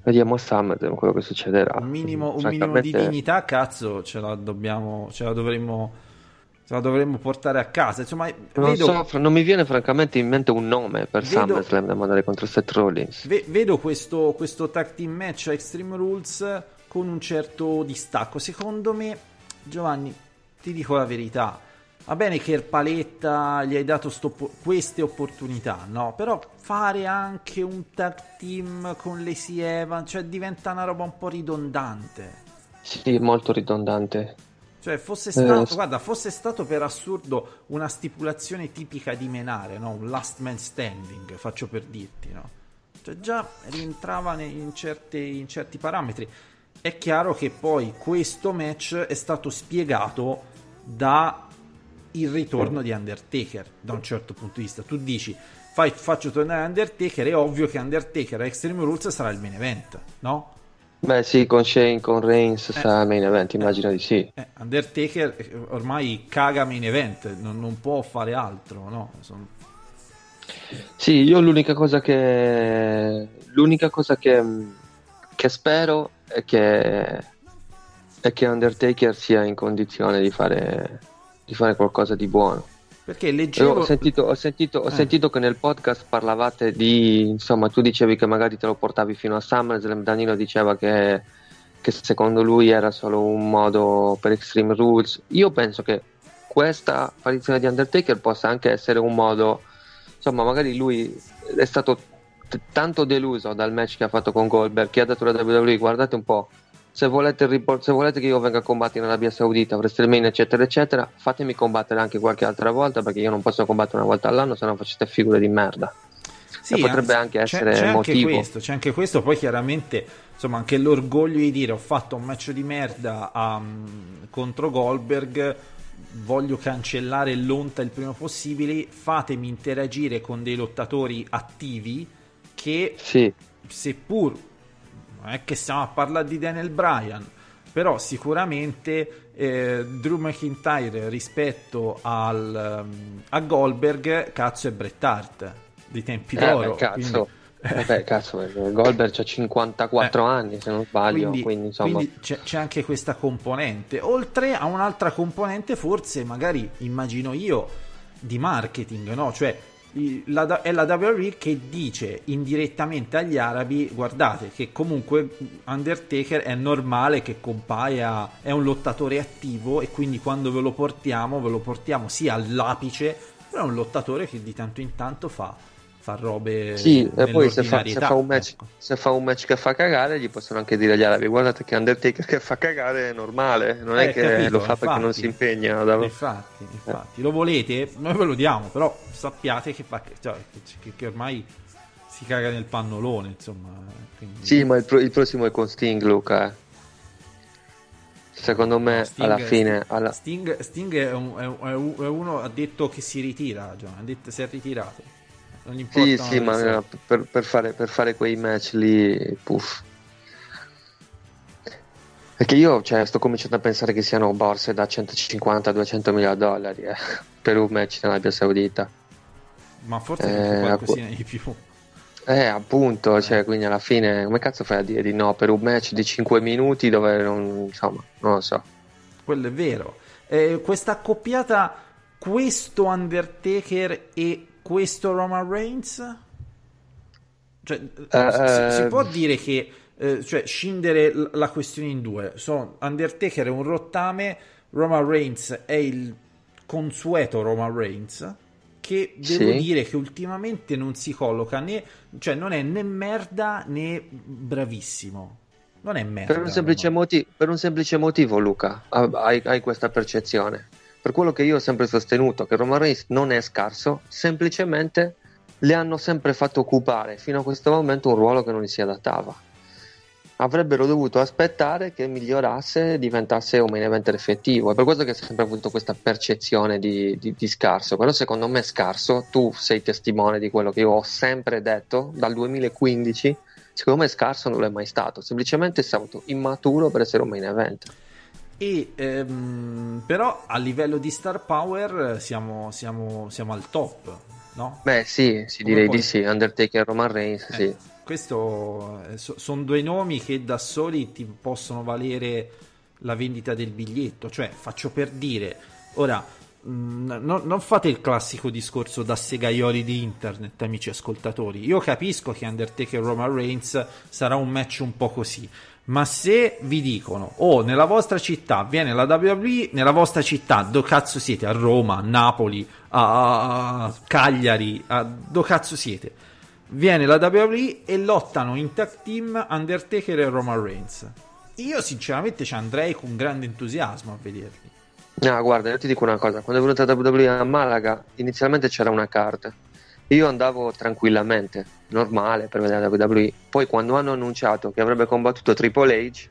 Vediamo SummerSlam quello che succederà. Un minimo, un minimo di dignità, cazzo, ce la dobbiamo... Ce la dovremmo... Ce la dovremmo portare a casa. Insomma, non, vedo... so, non mi viene francamente in mente un nome per vedo... SummerSlam da mandare contro Seth Rollins. Ve- vedo questo, questo tag team match a Extreme Rules con un certo distacco. Secondo me, Giovanni, ti dico la verità, va bene che il Paletta gli hai dato sto, queste opportunità, no? Però fare anche un tag team con Lacey Evans, cioè diventa una roba un po' ridondante. Sì, molto ridondante. Cioè, fosse stato, eh, guarda, fosse stato per assurdo una stipulazione tipica di Menare, no? Un last man standing, faccio per dirti, no? Cioè, già rientrava in, certe, in certi parametri. È chiaro che poi questo match è stato spiegato da il ritorno di Undertaker, da un certo punto di vista. Tu dici, fai, faccio tornare Undertaker, è ovvio che Undertaker a Extreme Rules sarà il main event, no? Beh sì, con Shane, con Reigns eh, sarà main event, immagino di sì. Eh, Undertaker eh, ormai caga main event, non, non può fare altro, no? Sono... Sì, io l'unica cosa che... L'unica cosa che, che spero è che, è che Undertaker sia in condizione di fare, di fare qualcosa di buono. Perché leggevo... Ho sentito, ho, sentito, ho eh. sentito, che nel podcast parlavate di... Insomma, tu dicevi che magari te lo portavi fino a SummerSlam, Danilo diceva che, che secondo lui era solo un modo per Extreme Rules. Io penso che questa apparizione di Undertaker possa anche essere un modo... Insomma, magari lui è stato t- tanto deluso dal match che ha fatto con Goldberg che ha detto alla WWE guardate un po' se volete, se volete, che io venga a combattere in Arabia Saudita, WrestleMania, eccetera, eccetera, fatemi combattere anche qualche altra volta perché io non posso combattere una volta all'anno, se no facete figure di merda. Sì, potrebbe anche essere c'è, c'è motivo. Anche questo, c'è anche questo, poi chiaramente insomma anche l'orgoglio di dire ho fatto un match di merda um, contro Goldberg, voglio cancellare l'onta il prima possibile, fatemi interagire con dei lottatori attivi che sì. seppur non è che stiamo a parlare di Daniel Bryan, però sicuramente eh, Drew McIntyre rispetto al, um, a Goldberg, cazzo è Bret Hart dei tempi eh, d'oro. Beh, cazzo. Quindi... Eh beh, cazzo, Goldberg ha 54 eh, anni se non sbaglio, quindi, quindi, insomma... quindi c'è, c'è, anche questa componente, oltre a un'altra componente forse magari immagino io di marketing, no? Cioè è la WWE che dice indirettamente agli arabi guardate che comunque Undertaker è normale che compaia è un lottatore attivo e quindi quando ve lo portiamo ve lo portiamo sia all'apice però è un lottatore che di tanto in tanto fa fa robe sì e poi se fa, se fa, match, ecco. se fa, un match, che fa cagare gli possono anche dire agli arabi guardate che Undertaker che fa cagare è normale non eh, è che capito, lo fa infatti, perché non si impegna da... infatti, infatti eh. lo volete noi ve lo diamo però sappiate che, fa, cioè, che, che ormai si caga nel pannolone insomma quindi... sì ma il, pro, il, prossimo è con Sting Luca eh. Secondo me Sting, alla fine alla... Sting, Sting è, un, è, uno ha detto che si ritira John, ha detto si è ritirato sì, sì, ma per, per, fare, per, fare, quei match lì, puff. Perché io cioè, sto cominciando a pensare che siano borse da 150-200 mila dollari eh, [LAUGHS] per un match nell'Arabia Saudita. Ma forse eh, qualcosina di più. Eh, appunto, cioè, quindi alla fine, come cazzo fai a dire di no per un match di 5 minuti dove non, insomma, non lo so. Quello è vero. Eh, questa accoppiata, questo Undertaker e questo Roman Reigns? Cioè, uh, si, si, può dire che eh, cioè, scindere la questione in due. So, Undertaker è un rottame, Roman Reigns è il consueto Roman Reigns che devo sì. dire che ultimamente non si colloca né cioè non è né merda né bravissimo. Non è merda. Per un semplice, motivo, per un semplice motivo, Luca, hai, hai questa percezione per quello che io ho sempre sostenuto, che Roman Reigns non è scarso, semplicemente le hanno sempre fatto occupare fino a questo momento un ruolo che non gli si adattava. Avrebbero dovuto aspettare che migliorasse e diventasse un main eventer effettivo. È per questo che ho sempre avuto questa percezione di, di, di scarso. Però secondo me scarso, tu sei testimone di quello che io ho sempre detto dal 2015. Secondo me scarso non lo è mai stato, semplicemente è stato immaturo per essere un main event. E, ehm, però a livello di star power siamo, siamo, siamo al top, no? Beh, sì, sì direi poi... di sì. Undertaker e Roman Reigns, eh, sì. Questo eh, so, sono due nomi che da soli ti possono valere la vendita del biglietto. Cioè, faccio per dire, ora mh, mm, no, non fate il classico discorso da segaioli di internet, amici ascoltatori. Io capisco che Undertaker e Roman Reigns sarà un match un po' così Ma se vi dicono, oh, nella vostra città viene la WWE, nella vostra città, dove cazzo siete? A Roma, a Napoli, a, Cagliari, a dove cazzo siete? Viene la WWE e lottano in tag team Undertaker e Roman Reigns. Io sinceramente ci andrei con grande entusiasmo a vederli. No, guarda, io ti dico una cosa, quando è venuta WWE a Malaga, inizialmente c'era una carta. Io andavo tranquillamente, normale per vedere la WWE. Poi quando hanno annunciato che avrebbe combattuto Triple H,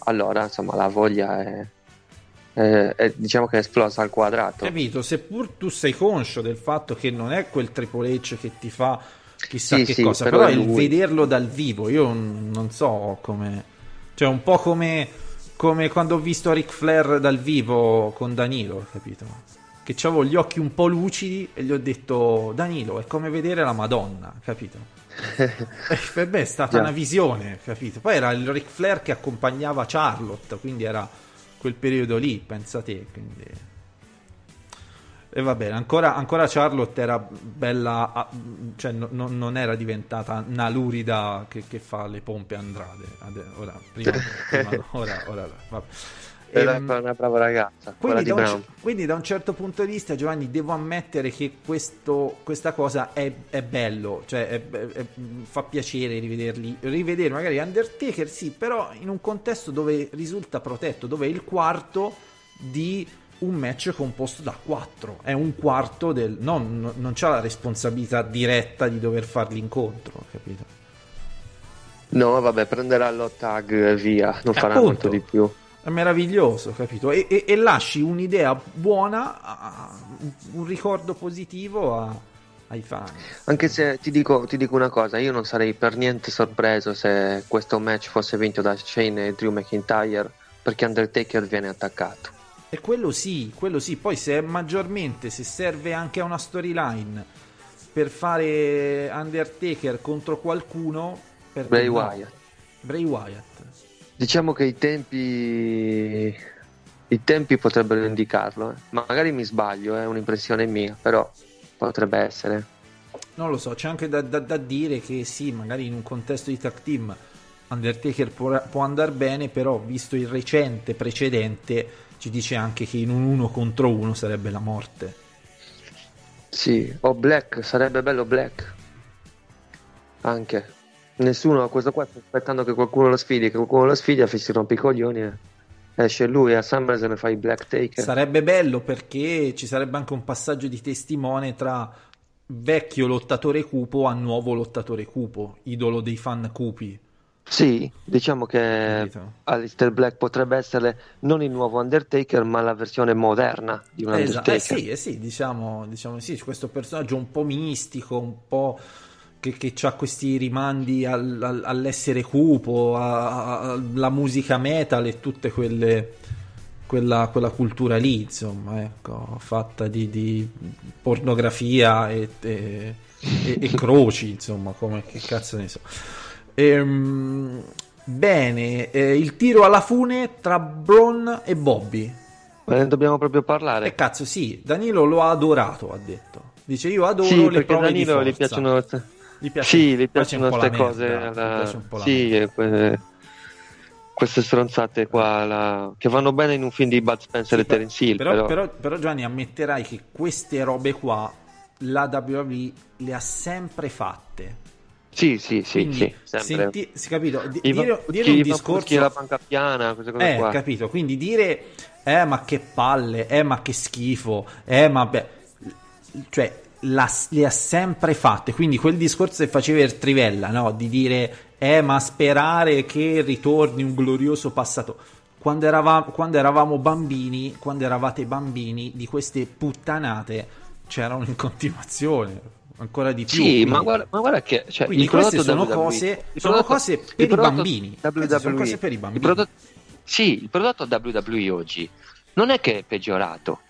allora insomma la voglia è, è, è diciamo che è esplosa al quadrato. Capito? Seppur tu sei conscio del fatto che non è quel Triple H che ti fa chissà Sì, che sì, cosa, però però, il vederlo dal vivo, io non so come... Cioè un po' come, come quando ho visto Ric Flair dal vivo con Danilo, capito? Che avevo gli occhi un po' lucidi e gli ho detto Danilo, è come vedere la Madonna, capito? [LAUGHS] E me è stata Già. una visione, capito? Poi era il Ric Flair che accompagnava Charlotte, quindi era quel periodo lì, pensa te, quindi... E va bene, ancora, ancora Charlotte era bella, ah, cioè no- no- non era diventata una lurida che, che fa le pompe Andrade. Ade- Ora, prima, [LAUGHS] prima no, ora, ora, vabbè. Era Ehm, una brava ragazza, quindi di da, un, quindi da un certo punto di vista, Giovanni, devo ammettere che questo- questa cosa è, è bello, cioè è- è- è- fa piacere rivederli, rivedere magari Undertaker, sì, però in un contesto dove risulta protetto, dove è il quarto di un match composto da quattro, è un quarto del... non, non, non c'ha la responsabilità diretta di dover far l'incontro, capito? No, vabbè, prenderà lo tag e via, non farà appunto. molto di più. È meraviglioso, capito? E, e- e lasci un'idea buona, a- un ricordo positivo a- ai fan. Anche se ti dico, ti dico una cosa, io non sarei per niente sorpreso se questo match fosse vinto da Shane e Drew McIntyre perché Undertaker viene attaccato. E quello sì, quello sì. Poi se maggiormente, se serve anche a una storyline per fare Undertaker contro qualcuno, per Bray no? Wyatt. Bray Wyatt. Diciamo che i tempi i tempi potrebbero indicarlo, eh. magari mi sbaglio, è un'impressione mia, però potrebbe essere. Non lo so, c'è anche da, da- da dire che sì, magari in un contesto di tag team Undertaker può, può andare bene, però visto il recente precedente ci dice anche che in un uno contro uno sarebbe la morte. Sì, o Black, sarebbe bello Black. Anche. Nessuno, questo qua sta aspettando che qualcuno lo sfidi, che qualcuno lo sfidi, e si rompe i coglioni e esce lui a SummerSlam e fa i Black Taker. Sarebbe bello perché ci sarebbe anche un passaggio di testimone tra vecchio lottatore cupo a nuovo lottatore cupo, idolo dei fan cupi. Sì, diciamo che? Alistair Black potrebbe essere non il nuovo Undertaker, ma la versione moderna di un Esatto, Undertaker. eh sì, eh sì, diciamo, diciamo sì, questo personaggio un po' mistico, un po' che, che ha questi rimandi al- al- all'essere cupo, alla musica metal e tutte quelle quella, quella cultura lì, insomma, ecco, fatta di, di pornografia e, e- e- e croci, insomma, come che cazzo ne so. Ehm, bene, eh, il tiro alla fune tra Braun e Bobby. Ma ne dobbiamo proprio E parlare. cazzo, sì, Danilo lo ha adorato, ha detto. Dice io adoro Sì, le prove di Danilo gli forza. piacciono... Gli piace- sì, gli piacciono un po' la queste cose. alla- Sì, e que- queste stronzate qua la- che vanno bene in un film di Bud Spencer Sì, e Terence Hill. però, Però, però- però, Gianni ammetterai che queste robe qua la WWE le ha sempre fatte. Sì, sì, sì, Quindi sì, sempre. senti- si capito, di- I dire, dire un discorso la panca piana, queste cose Eh, qua. capito, quindi dire eh ma che palle, eh ma che schifo, eh ma beh, cioè la- le ha sempre fatte, quindi quel discorso che faceva il Trivella, no? Di dire eh ma sperare che ritorni un glorioso passato. Quando eravamo, quando eravamo bambini, quando eravate bambini, di queste puttanate c'erano in continuazione, ancora di più. Sì, ma guarda, ma guarda che cioè, Quindi il prodotto queste sono WWE cose- sono prodotto- cose per i bambini. WWE, sono cose per i bambini. il prodotto- sì, il prodotto WWE oggi non è che è peggiorato.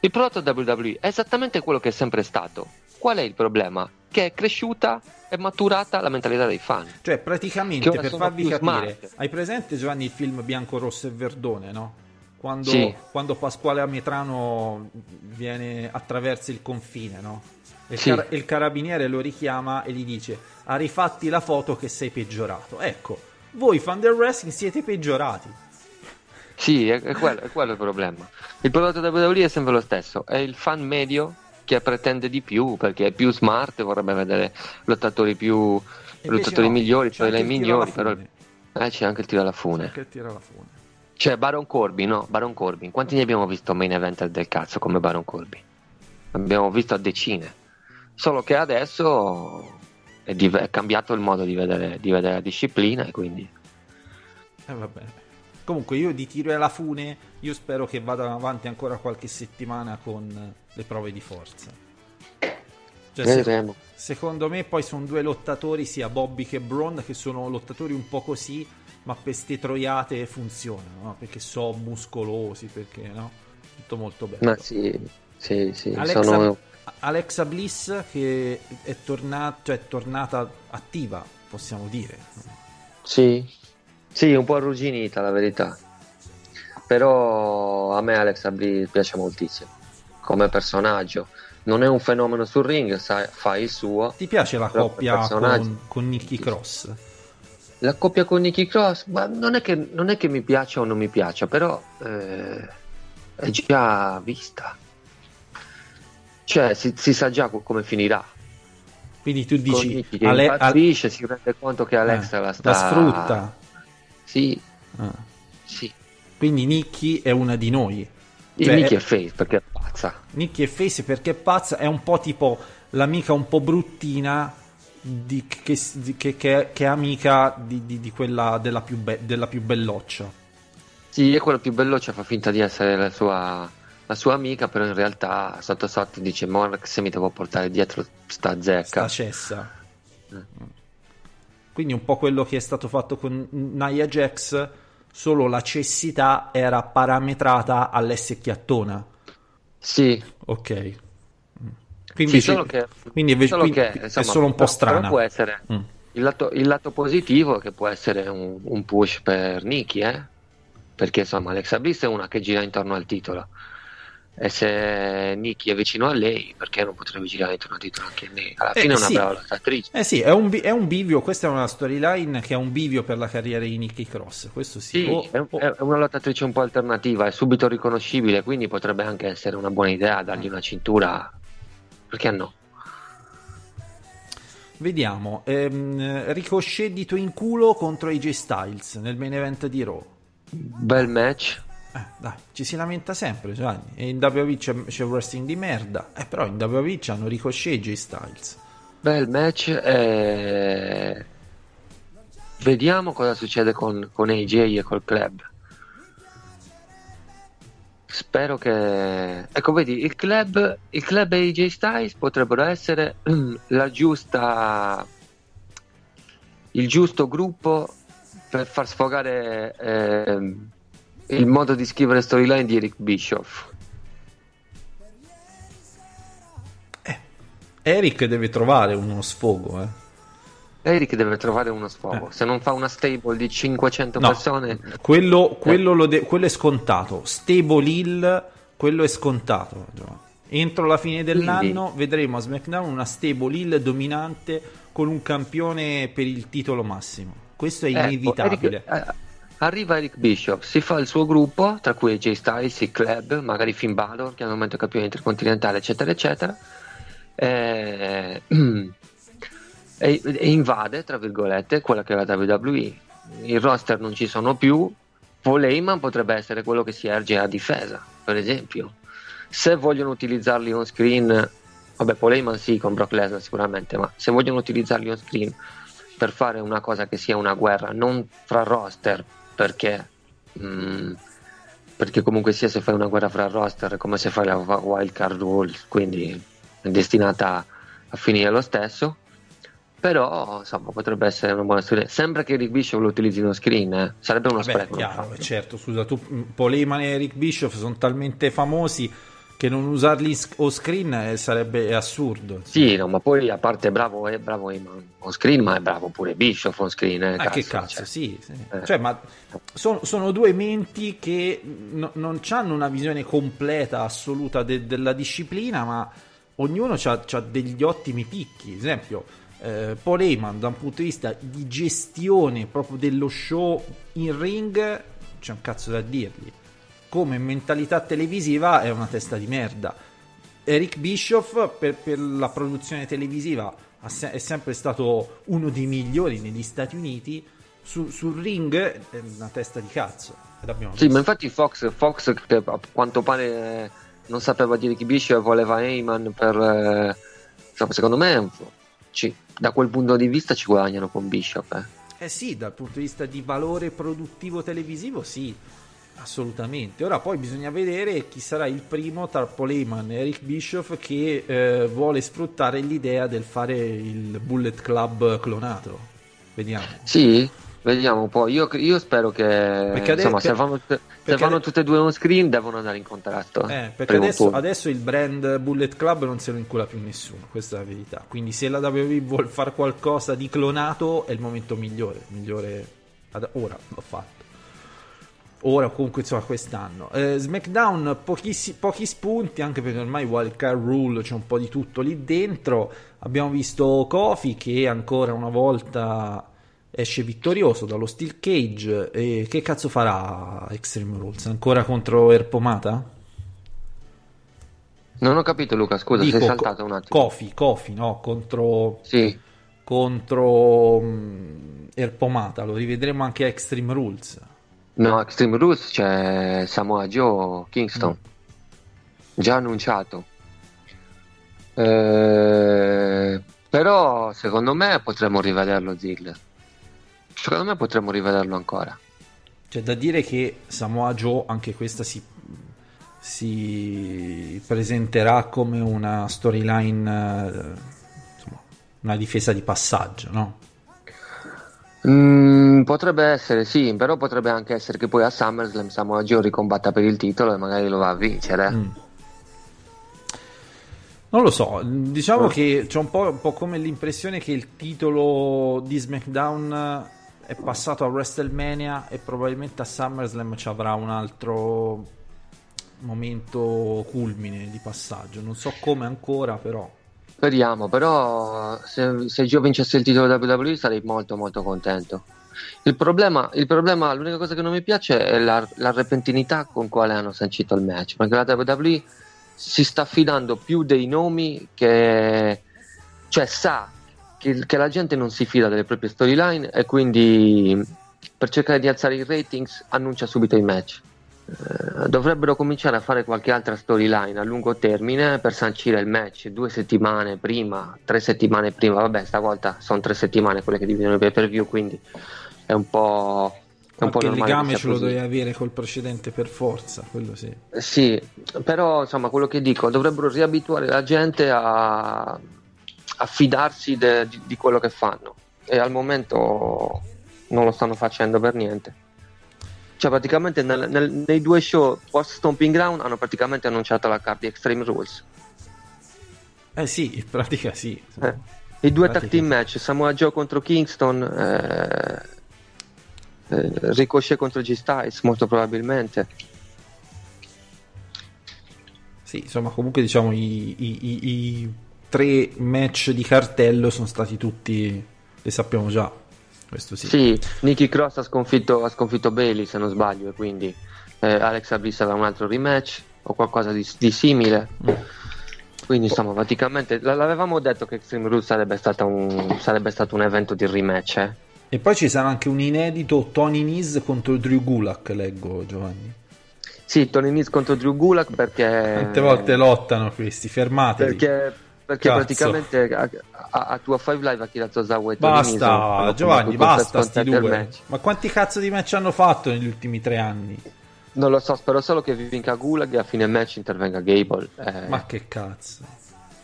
Il prodotto WWE è esattamente quello che è sempre stato. Qual è il problema? Che è cresciuta e maturata la mentalità dei fan. Cioè, praticamente per farvi capire, smart. hai presente Giovanni il film Bianco, Rosso e Verdone, no? Quando, Sì. quando Pasquale Ametrano viene attraverso il confine, no? Il, Sì. car- il carabiniere lo richiama e gli dice: Ha rifatti la foto che sei peggiorato. Ecco, Voi fan del wrestling siete peggiorati. Sì, è, è quello, è quello il problema. Il prodotto WWE è sempre lo stesso, è il fan medio che pretende di più perché è più smart, vorrebbe vedere lottatori più lottatori no, migliori, c'è il tiro migliori, alla però eh, c'è anche il tiro alla fune. Che tira la fune. Cioè Baron Corbin, no? Baron Corbin. Quanti ne abbiamo visto main eventer del cazzo come Baron Corbin? Abbiamo visto a decine. Solo che adesso è, div- è cambiato il modo di vedere, di vedere la disciplina e quindi... Eh, va bene. Comunque io di tiro alla fune, io spero che vadano avanti ancora qualche settimana con le prove di forza. Cioè, se- Vedremo. secondo me poi sono due lottatori, sia Bobby che Braun, che sono lottatori un po' così, ma per ste troiate funzionano, no? perché so muscolosi, perché no? Tutto molto bello. Ma sì, sì, sì. Alexa, Sono... Alexa Bliss che è, tornata, cioè, è tornata attiva, possiamo dire. Sì, sì, un po' arrugginita la verità. Però a me Alex Bliss piace moltissimo come personaggio. Non è un fenomeno sul ring, sa- fa il suo. Ti piace la coppia con, con Nicky Cross? La coppia con Nicky Cross, ma non è che, non è che mi piaccia o non mi piaccia, però eh, è già vista. Cioè, si, si sa già co- come finirà. Quindi tu Con dici Nicky che Ale- si rende conto che Alexa eh, la sta... sfrutta. Sì, Ah. sì. Quindi Nicky è una di noi. Cioè, Nicky è- face perché è pazza. Nicky è face perché è pazza, è un po' tipo l'amica un po' bruttina di- che, di- che- che- che è amica di, di- quella della più, be- della più belloccia. Sì, è quello più bello, cioè fa finta di essere la sua, la sua amica, però in realtà sotto sotto dice ma se mi devo portare dietro sta zecca. sta cessa. Quindi un po' quello che è stato fatto con Nia Jax, solo la cessità era parametrata all'S-chiattona. Sì, Ok. Quindi, sì, solo che, quindi invece- solo quindi che, è insomma, solo un po' strana. può essere Mm. il, lato, il lato positivo è che può essere un, un push per Nikki, eh? perché insomma Alexa Bliss è una che gira intorno al titolo. E se Nikki è vicino a lei, perché non potrebbe girare intorno titolo anche lei? Alla Eh, fine è una sì. brava lottatrice. Eh sì, è un, bi- è un bivio, questa è una storyline che è un bivio per la carriera di Nicky Cross, questo sì. Sì, O- è, o- è una lottatrice un po' alternativa, è subito riconoscibile, quindi potrebbe anche essere una buona idea dargli una cintura. Perché no? Vediamo, ehm, Ricochet dito in culo contro AJ Styles nel main event di Raw. Bel match. Eh, dai, ci si lamenta sempre, Giovanni. E in WWE c'è, c'è wrestling di merda. Eh, però in WWE hanno Ricochet e AJ Styles. Bel match. eh, Vediamo cosa succede con, con AJ e col club. Spero che. Ecco, vedi, il club, il club e AJ Styles potrebbero essere mm, la giusta. il giusto gruppo per far sfogare ehm, il modo di scrivere storyline di Eric Bischoff. Eric deve trovare uno sfogo, eh. Eric deve trovare uno sfogo. Eh. Se non fa una stable di 500 No, persone, quello, quello lo de- quello è scontato. Stable Hill, quello è scontato. Entro la fine dell'anno vedremo a SmackDown una Stable Hill dominante con un campione per il titolo massimo. Questo è Ecco, inevitabile. Eric- eh, arriva Eric Bishop, si fa il suo gruppo, tra cui AJ Styles, il club, magari Finn Balor, che al momento è campione intercontinentale, eccetera, eccetera. eh, [CLEARS THROAT] e, e invade, tra virgolette, quella che è la WWE. Il roster non ci sono più. Paul potrebbe essere quello che si erge a difesa, per esempio. Se vogliono utilizzarli on screen, vabbè, Paul sì, con Brock Lesnar sicuramente, ma se vogliono utilizzarli on screen per fare una cosa che sia una guerra, non fra roster, perché, mm, perché comunque sia se fai una guerra fra roster è come se fai la wild card rule, quindi è destinata a finire lo stesso. Però insomma potrebbe essere una buona storia. Sembra che Rick Bishop lo utilizzi uno screen, eh. sarebbe uno Vabbè, spreco. chiaro, certo, scusa, tu Paul Heyman e Eric Bischoff sono talmente famosi che non usarli o screen eh, sarebbe assurdo. Sì, no, ma poi a parte bravo, è bravo Heyman on screen, ma è bravo pure Bishop on screen. Eh, Ah, che cazzo, cioè. sì, sì. Eh. Cioè, ma sono, sono due menti che no- non hanno una visione completa, assoluta de- della disciplina, ma ognuno ha degli ottimi picchi. Ad esempio, eh, Paul Heyman da un punto di vista di gestione proprio dello show in ring c'è un cazzo da dirgli come mentalità televisiva è una testa di merda Eric Bischoff per, per la produzione televisiva se- è sempre stato uno dei migliori negli Stati Uniti su- sul ring è una testa di cazzo Sì, ma infatti Fox, Fox che a quanto pare eh, non sapeva dire chi Bishop voleva Heyman per... eh, secondo me ci- da quel punto di vista ci guadagnano con Bishop. eh. Eh sì, dal punto di vista di valore produttivo televisivo, sì, assolutamente. Ora poi bisogna vedere chi sarà il primo tra Paul Heyman e Eric Bischoff che eh, vuole sfruttare l'idea del fare il Bullet Club clonato. Vediamo. Sì, vediamo un po'. Io, io spero che Perché insomma, se vanno, se perché vanno ade- tutte e due on screen devono andare in contrasto. Eh, perché adesso, adesso il brand Bullet Club non se lo incula più nessuno, questa è la verità. Quindi se la WWE vuole fare qualcosa di clonato è il momento migliore, migliore ad- ora l'ho fatto. Ora o comunque insomma quest'anno. Eh, SmackDown pochissi- pochi spunti anche perché ormai Wild Card Rule c'è un po' di tutto lì dentro. Abbiamo visto Kofi che ancora una volta esce vittorioso dallo Steel Cage e che cazzo farà Extreme Rules? Ancora contro Erpomata? Non ho capito Luca, scusa, Dico, sei saltato Co- un attimo. Kofi, Kofi, no? Contro, Sì, contro mm, Erpomata, lo rivedremo anche a Extreme Rules. No, Extreme Rules c'è Samoa Joe Kingston. Già annunciato. Eh, però secondo me potremmo rivederlo Ziggler. Secondo me potremmo rivederlo ancora. C'è da dire che Samoa Joe anche questa si, si presenterà come una storyline, eh, insomma, una difesa di passaggio, no? Mm, potrebbe essere sì, però potrebbe anche essere che poi a SummerSlam Samoa Joe ricombatta per il titolo e magari lo va a vincere. Mm. Non lo so, diciamo che c'è un po', un po' come l'impressione che il titolo di SmackDown è passato a WrestleMania e probabilmente a SummerSlam ci avrà un altro momento culmine di passaggio. Non so come ancora, però. Speriamo, però se, se Joe vincesse il titolo WWE sarei molto molto contento. Il problema, il problema, l'unica cosa che non mi piace è la, la repentinità con quale hanno sancito il match, perché la WWE si sta fidando più dei nomi che... cioè sa che, che la gente non si fida delle proprie storyline e quindi per cercare di alzare i ratings annuncia subito i match. Eh, dovrebbero cominciare a fare qualche altra storyline a lungo termine per sancire il match due settimane prima, tre settimane prima. Vabbè, stavolta sono tre settimane quelle che dividono i pay per view, quindi è un po'. È un po' Qualche normale legame ce lo così. dovevi avere col precedente per forza, quello sì. Sì, però insomma quello che dico, dovrebbero riabituare la gente a, a fidarsi de- di, di quello che fanno e al momento non lo stanno facendo per niente. Cioè praticamente nel- nel- nei due show post Stomping Ground hanno praticamente annunciato la card di Extreme Rules. Eh sì, in pratica sì. Eh, I due tag team match, Samoa Joe contro Kingston, eh, eh, Ricochet contro G Styles molto probabilmente. Sì, insomma, comunque diciamo i, i- i- i tre match di cartello sono stati tutti, li sappiamo già. Questo sì. Sì, Nicky Cross ha sconfitto, ha sconfitto Bailey se non sbaglio e quindi eh, Alex Bliss aveva un altro rematch o qualcosa di, di simile. Mm. Quindi insomma praticamente l- l'avevamo detto che Extreme Rules sarebbe, un, sarebbe stato un evento di rematch. eh. E poi ci sarà anche un inedito Tony Nese contro Drew Gulak, leggo Giovanni. Sì, Tony Nese contro Drew Gulak perché... Quante volte lottano questi? Fermatevi. Perché, perché Cazzo. praticamente a, a, a tua 5 Live Akira Tozawa e Basta, Giovanni, basta sti due. Ma quanti cazzo di match hanno fatto negli ultimi tre anni? Non lo so, spero solo che vinca Gulag e a fine match intervenga Gable. Eh, Ma che cazzo.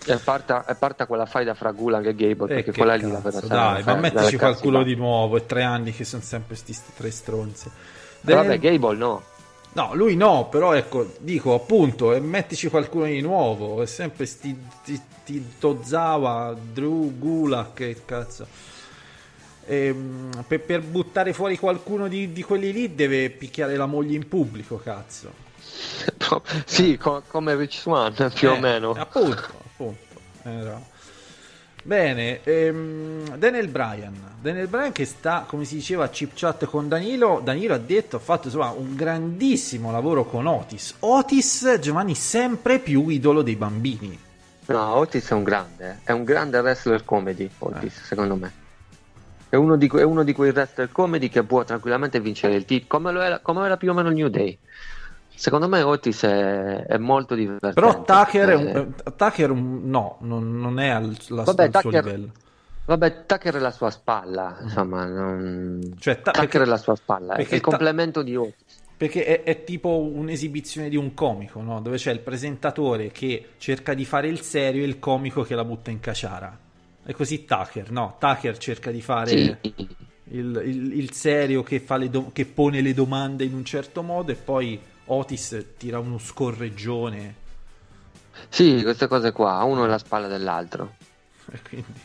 E parta, e parta quella faida fra Gulag e Gable, Eh, perché quella lì la cazzo, vera Dai, ma mettici qualcuno cazzo, di nuovo. È tre anni che sono sempre sti, sti tre stronzi. ma- Eh, Vabbè, Gable no. No, lui no, però ecco, dico appunto, e mettici qualcuno di nuovo, è sempre sti, sti Tozawa, Drew, Gulak, che cazzo. Ehm, per, per buttare fuori qualcuno di, di quelli lì deve picchiare la moglie in pubblico, cazzo. sì, co- come Rich Swan, [LAUGHS] più o Eh, meno. Appunto, appunto. Era- Bene, ehm, Daniel Bryan. Daniel Bryan che sta, come si diceva, a chip chat con Danilo. Danilo ha detto, ha fatto insomma, un grandissimo lavoro con Otis. Otis, Giovanni, sempre più idolo dei bambini. No, Otis è un grande, eh. è un grande wrestler comedy, Otis, eh. secondo me. È uno, di, è uno, di, quei wrestler comedy che può tranquillamente vincere il titolo, come, era, come era più o meno il New Day. Secondo me Otis è, è molto divertente. Però Tucker, è un, eh, Tucker no, non, non è al, la, vabbè, al Tucker, suo livello. Vabbè, Tucker è la sua spalla, insomma, non... cioè, ta- Tucker perché, è la sua spalla, è il complemento ta- di Otis. Perché è, è, tipo un'esibizione di un comico, no? dove c'è il presentatore che cerca di fare il serio e il comico che la butta in caciara. È così Tucker, no? Tucker cerca di fare sì. il, il, il, serio che, do- che pone le domande in un certo modo e poi Otis tira uno scorreggione. Sì, queste cose qua, uno è la spalla dell'altro. Quindi,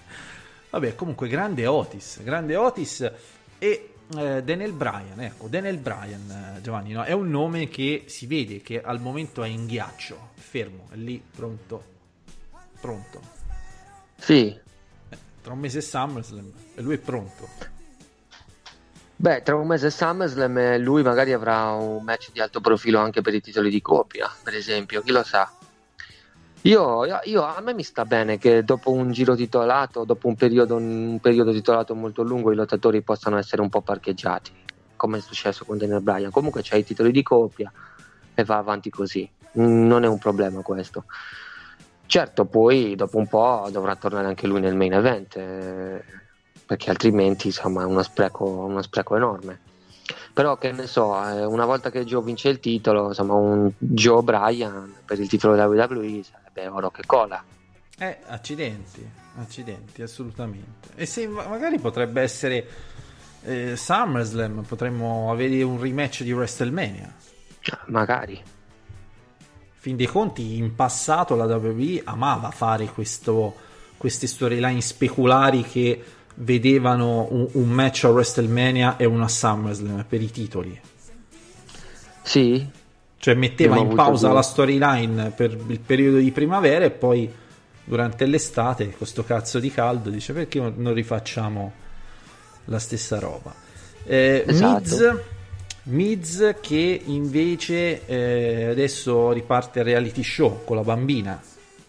vabbè, comunque grande Otis, grande Otis e eh, Daniel Bryan, ecco, Daniel Bryan, eh, Giovanni, no? è un nome che si vede che al momento è in ghiaccio, fermo, è lì, pronto, pronto. Sì. Eh, tra un mese SummerSlam e lui è pronto. Beh, tra un mese SummerSlam lui magari avrà un match di alto profilo anche per i titoli di coppia, per esempio, chi lo sa. Io, io, a me mi sta bene che dopo un giro titolato, dopo un periodo, un periodo titolato molto lungo, i lottatori possano essere un po' parcheggiati, come è successo con Daniel Bryan. Comunque c'è i titoli di coppia e va avanti così, non è un problema questo. Certo, poi dopo un po' dovrà tornare anche lui nel main event. Eh, perché altrimenti insomma è uno spreco, uno spreco enorme. Però che ne so, eh, una volta che Joe vince il titolo, insomma un Joe Bryan per il titolo WWE sarebbe oro che cola. Eh, accidenti, accidenti, assolutamente. E se magari potrebbe essere eh, SummerSlam, potremmo avere un rematch di WrestleMania. Magari. Fin dei conti, in passato la WWE amava fare questo, queste storyline speculari che vedevano un, un match a WrestleMania e una SummerSlam per i titoli. Sì. Cioè metteva in pausa la storyline per il periodo di primavera e poi durante l'estate, con sto cazzo di caldo, dice perché non rifacciamo la stessa roba. Eh, esatto. Miz, Miz che invece eh, adesso riparte il reality show con la bambina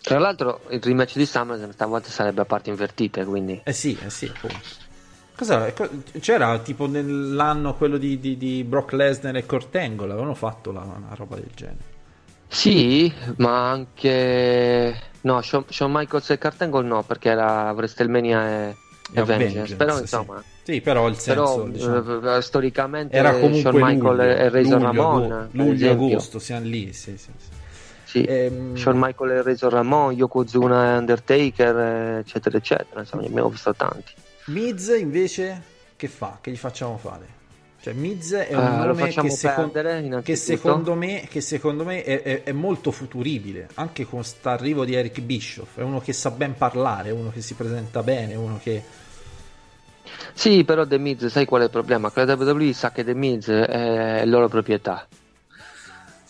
tra l'altro il rematch di SummerSlam stavolta sarebbe a parte invertite, quindi... Eh sì, eh sì, Cos'era? C'era tipo nell'anno quello di, di, di Brock Lesnar e Angle, avevano fatto la, una roba del genere. Sì, ma anche... No, Shawn, Shawn Michaels e Kurt Angle no, perché era WrestleMania e... E Avengers, però insomma sì. sì. però il senso però, diciamo, storicamente era comunque Shawn Michaels e Razor Ramon luglio agosto siamo lì sì, sì, sì. Sì, ehm... Shawn Michael e Razor Ramon, Yokozuna e Undertaker, eccetera, eccetera. Insomma, ne abbiamo visto tanti. Miz invece che fa? Che gli facciamo fare? Cioè, Miz è un uh, nome che, secon- che, secondo me, che secondo me è, è, è, molto futuribile, anche con questo arrivo di Eric Bischoff. È uno che sa ben parlare, è uno che si presenta bene, uno che... Sì, però The Miz, sai qual è il problema? Che la WWE sa che The Miz è loro proprietà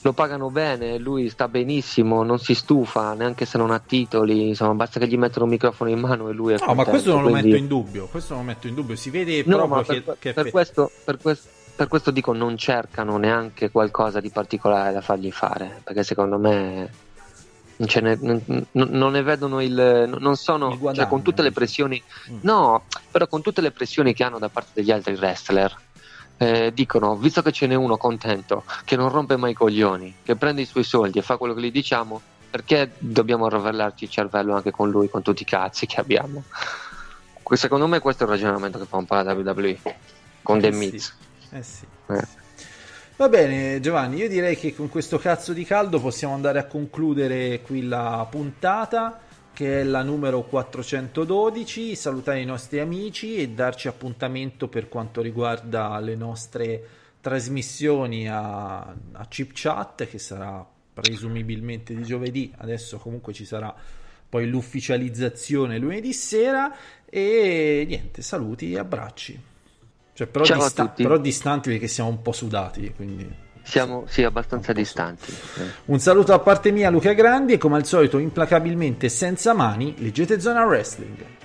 lo pagano bene, lui sta benissimo, non si stufa neanche se non ha titoli, insomma basta che gli mettono un microfono in mano e lui è... No, contento, ma questo non quindi... lo metto in dubbio, questo non lo metto in dubbio, si vede no, proprio per, che, per, che questo, per, questo, per questo dico non cercano neanche qualcosa di particolare da fargli fare, perché secondo me non, ne, non, non, ne vedono il non sono il guadagno, cioè con tutte le pressioni mm. no però con tutte le pressioni che hanno da parte degli altri wrestler eh, dicono, visto che ce n'è uno contento, che non rompe mai i coglioni, che prende i suoi soldi e fa quello che gli diciamo, perché dobbiamo rovellarci il cervello anche con lui, con tutti i cazzi che abbiamo? Secondo me questo è il ragionamento che fa un po' la WWE con The eh Miz. Sì. Eh sì. Eh. Va bene Giovanni, io direi che con questo cazzo di caldo possiamo andare a concludere qui la puntata che è la numero 412, salutare i nostri amici e darci appuntamento per quanto riguarda le nostre trasmissioni a, a Chip Chat che sarà presumibilmente di giovedì, adesso comunque ci sarà poi l'ufficializzazione lunedì sera. E niente, saluti e abbracci. Cioè, però, dista- però distanti perché siamo un po' sudati, quindi siamo sì, abbastanza distanti. Un saluto a parte mia, Luca Grandi, e come al solito, implacabilmente senza mani, leggete Zona Wrestling.